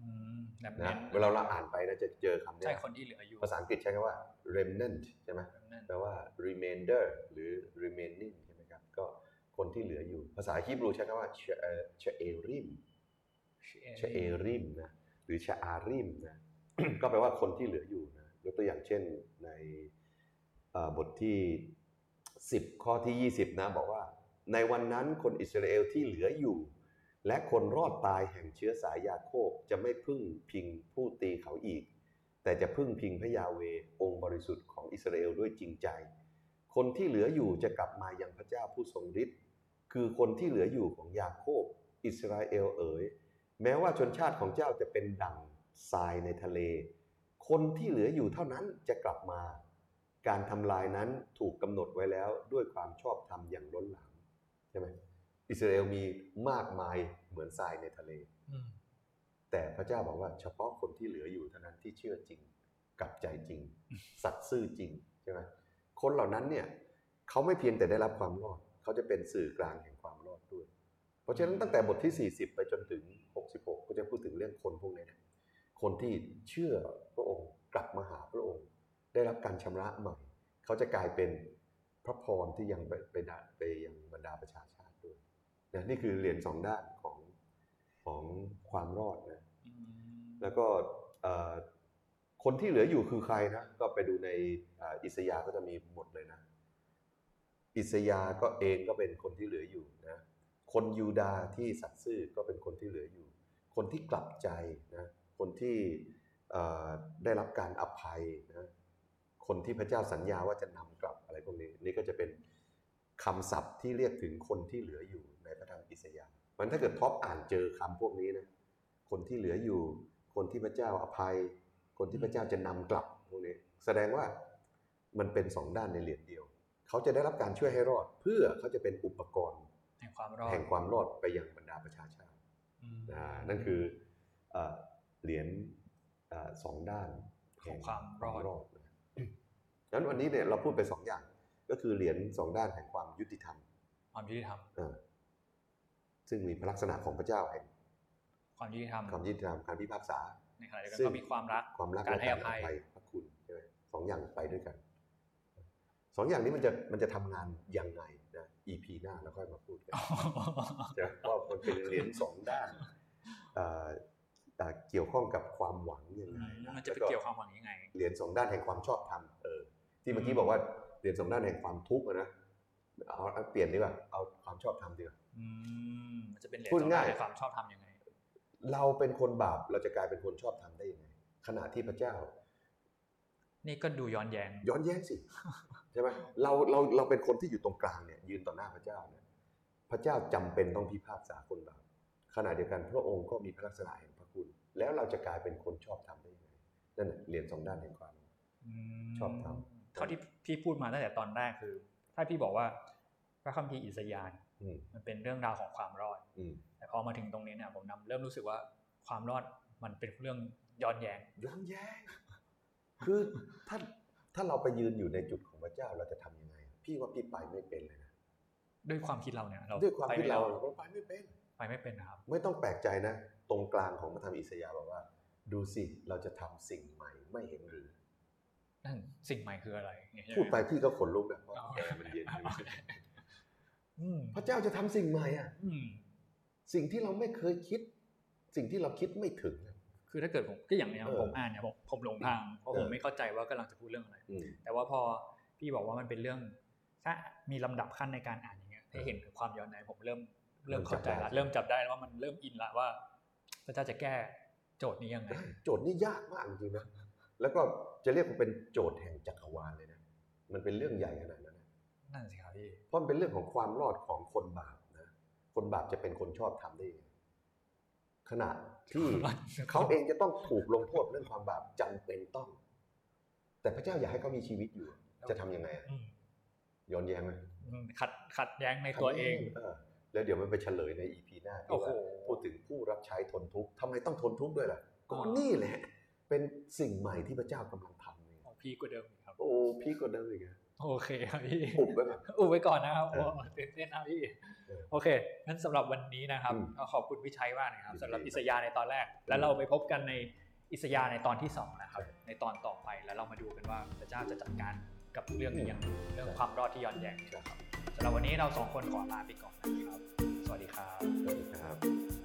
อืมแบบนะเน้นเวลาเราอ่านไปนะจะเจอคำเนี้ใช่ยคนที่เหลืออยู่ภาษาอังกฤษใช้คำว่า remnant ใช่ไหมแบบนั้นแปลว่า remainder หรือ remaining ใช่ไหมครับก็คนที่เหลืออยู่ ภาษาฮีบรูใช้คำว่าเชเอ่อเชเอริม เชเอริมนะหรือชาอาริมนะก็แปลว่าคนที่เหลืออยู่นะยกตัวอย่างเช่นในบทที่ 10 ข้อที่ 20 นะ บอกว่า ในวันนั้นคนอิสราเอลที่เหลืออยู่ และคนรอดตายแห่งเชื้อสายยาโคบจะไม่พึ่งพิงผู้ตีเขาอีก แต่จะพึ่งพิงพระยาเวองค์บริสุทธิ์ของอิสราเอลด้วยจริงใจ คนที่เหลืออยู่จะกลับมายังพระเจ้าผู้ทรงฤทธิ์คือคนที่เหลืออยู่ของยาโคบอิสราเอลเอ๋ย แม้ว่าชนชาติของเจ้าจะเป็นดั่งทรายในทะเล คนที่เหลืออยู่เท่านั้นจะกลับมา การทำลายนั้นถูกกำหนดไว้แล้วด้วยความชอบธรรมอย่างล้นหลามใช่ไหมอิสราเอลมีมากมายเหมือนทรายในทะเลแต่พระเจ้าบอกว่าเฉพาะคนที่เหลืออยู่เท่านั้นที่เชื่อจริงกลับใจจริง สัตย์ซื่อจริงใช่ไหมคนเหล่านั้นเนี่ยเขาไม่เพียงแต่ได้รับความรอด เขาจะเป็นสื่อกลางแห่งความรอด ราะฉะนั้นตั้งแต่บทที่ 40 ไปจนถึง 66 ก็จะพูดถึงเรื่องคนพวกนี้นะคนที่เชื่อพระองค์กลับมาหาพระองค์ ได้รับการชำระใหม่ เขาจะกลายเป็นพระพรที่ยังไปไปดาไปยังบรรดาประชาชาติด้วยนะนี่คือเหรียญสองด้านของของความรอดนะอืมแล้วก็เอ่อคนที่เหลืออยู่คือใครนะก็ไปดูในอ่าอิสยาห์ก็จะมีหมดเลยนะ อิสยาห์ก็เองก็เป็นคนที่เหลืออยู่นะ คนยูดาห์ที่สัตย์ซื่อก็เป็นคนที่เหลืออยู่ คนที่กลับใจนะคนที่ได้รับการอภัยนะคนที่พระเจ้าสัญญาว่าจะนำกลับอะไรพวกนี้นี่ก็จะเป็นคำศัพท์ที่เรียกถึงคนที่เหลืออยู่ในพระธรรมอิสยาห์มันถ้าเกิดท็อปอ่านเจอคำพวกนี้นะคนที่เหลืออยู่ คนที่พระเจ้าอภัย คนที่พระเจ้าจะนำกลับพวกนี้แสดงว่ามันเป็นสองด้านในเหรียญเดียว เขาจะได้รับการช่วยให้รอด เพื่อเขาจะเป็นอุปกรณ์ งความรอดแห่งความรอดไปยังบรรดาประชาชาติอืมอ่านั่นคือเอ่อเหรียญเอ่อสองด้านของความรอดดนะงั้นวันนี้เนี่ยเราพูดไปสองอย่าง ก็คือเหรียญสองด้านแห่งความยุติธรรม ความยุติธรรมเออซึ่งมีพระลักษณะของพระเจ้าแห่งความยุติธรรมความยุติธรรมการพิพากษาในขณะเดียวกันซึ่งก็มีความรักความรักการและให้อภัยพระคุณใช่ไหมสองอย่างไปด้วยกันสองอย่างนี้มันจะมันจะทำงานยังไงนะ EP หน้าเราค่อยมาพูดกันใช่ไหมว่ามันเป็นเหรียญสองด้านเอ่อแต่เกี่ยวข้องกับความหวังยังไงมันจะไปแล้วเกี่ยวความหวังยังไง เหรียญสองด้านแห่งความชอบธรรมเออที่เมื่อกี้บอกว่าเหรียญสองด้านแห่งความทุกข์อะนะเอาเอาเปลี่ยนดีกว่าเอาความชอบธรรมดีกว่าอืมมันจะเป็นเหรียญพูดสองง่ายด้านแห่งความชอบธรรมยังไง เราเป็นคนบาปเราจะกลายเป็นคนชอบธรรมได้ยังไงขณะที่พระเจ้า นี่ก็ดูย้อนแย้งย้อนแย้งสิ ใช่ไหมเราเราเราเป็นคนที่อยู่ตรงกลางเนี่ยยืนต่อหน้าพระเจ้าเนี่ยพระเจ้าจำเป็นต้องพิพากษาคนบาปขณะเดียวกันพระองค์ก็มีพระลักษณะแห่งพระคุณ แล้วเราจะกลายเป็นคนชอบธรรมได้ยังไงนั่นน่ะเหรียญสองด้านแห่งความมชอบทเท่าที่พี่พูดมาตั้งแต่ตอนแรกคือ ถ้าพี่บอกว่าพระคัมภีร์อิสยาห์อืมมันเป็นเรื่องราวของความรอดอืมแต่พอมาถึงตรงนี้เนี่ยผมนำเริ่มรู้สึกว่าความรอดมันเป็นเรื่องย้อนแย้งย้อนแย้งคือถ้า ถ้าเราไปยืนอยู่ในจุดของพระเจ้าเราจะทำยังไง พี่ว่าพี่ไปไม่เป็นเลยนะด้วยความคิดเราเนี่ยเราด้วยความคิดเราไปเราก็ไปไม่เป็น ไปไม่เป็นนะครับ ไม่ต้องแปลกใจนะ ตรงกลางของพระธรรมอิสยาห์บอกว่า ดูสิเราจะทำสิ่งใหม่ไม่เห็นหรือนั่นสิ่งใหม่คืออะไรอย่างเงี้ยพูดไปพี่ก็ขนลุกนะเพราะอ๋อแอร์มันเย็นอืมพระเจ้าจะทำสิ่งใหม่อะอืมสิ่งที่เราไม่เคยคิด สิ่งที่เราคิดไม่ถึงอะ คือถ้าเกิดผมก็อย่างเนี้ยเออผมอ่านเนี่ยผมผมหลงทางเพราะเออผมไม่เข้าใจว่ากำลังจะพูดเรื่องอะไรอืมแต่ว่าพอพี่บอกว่ามันเป็นเรื่อง ถ้ามีลำดับขั้นในการอ่านอย่างเงี้ยให้เห็นถึงความย้อนแย้งผมเริ่มเริ่มเข้าใจละเริ่มจับได้แล้วว่ามันเริ่มอินละว่า พระเจ้าจะแก้โจทย์นี้ยังไงโจทย์นี่ยากมากจริงๆนะแล้วก็จะเรียกว่าเป็นโจทย์แห่งจักรวาลเลยนะมันเป็นเรื่องใหญ่ขนาดนั้นนะนั่นสิครับพี่เพราะมันเป็นเรื่องของความรอดของคนบาปนะคนบาปจะเป็นคนชอบทำได้ยังไง ขณะที่เขาเองจะต้องถูกลงโทษเรื่องความบาปจำเป็นต้อง แต่พระเจ้าอยากให้เขามีชีวิตอยู่ จะทำยังไงอะอืมย้อนแย้งไหมอืมขัดขัดแย้งในตัวเองเออแล้วเดี๋ยวมันไปเฉลยในอีพีหน้าที่โอ้โหว่าพูดถึงผู้รับใช้ทนทุกข์ทำไมต้องทนทุกข์ด้วยล่ะก็อ๋อนี่แหละ เป็นสิ่งใหม่ที่พระเจ้ากำลังทำเนี่ยของพี่กว่าเดิมอีกครับโอ้พี่ก็เดินอีกอะ โอเคครับพี่อุบไว้ก่อนอุบไว้ก่อนนะครับเอโอ้อตื่นเต้นนะพี่เออโอเคงั้นสำหรับวันนี้นะครับอืมก็ขอบคุณพี่ชัยมากนะครับยินดีสำหรับอิสยาห์ในตอนแรก แล้วเราไปพบกันในอิสยาห์ในตอนที่สองนะครับใช่ในตอนต่อไปแล้วเรามาดูกันว่าพระเจ้าจะจัดการกับเรื่องนี้ยังไงเรื่องใช่ความรอดที่ย้อนแย้งนะครับสำหรับวันนี้เราสองคนขอลาไปก่อนนะครับ สวัสดีครับสวัสดีครับ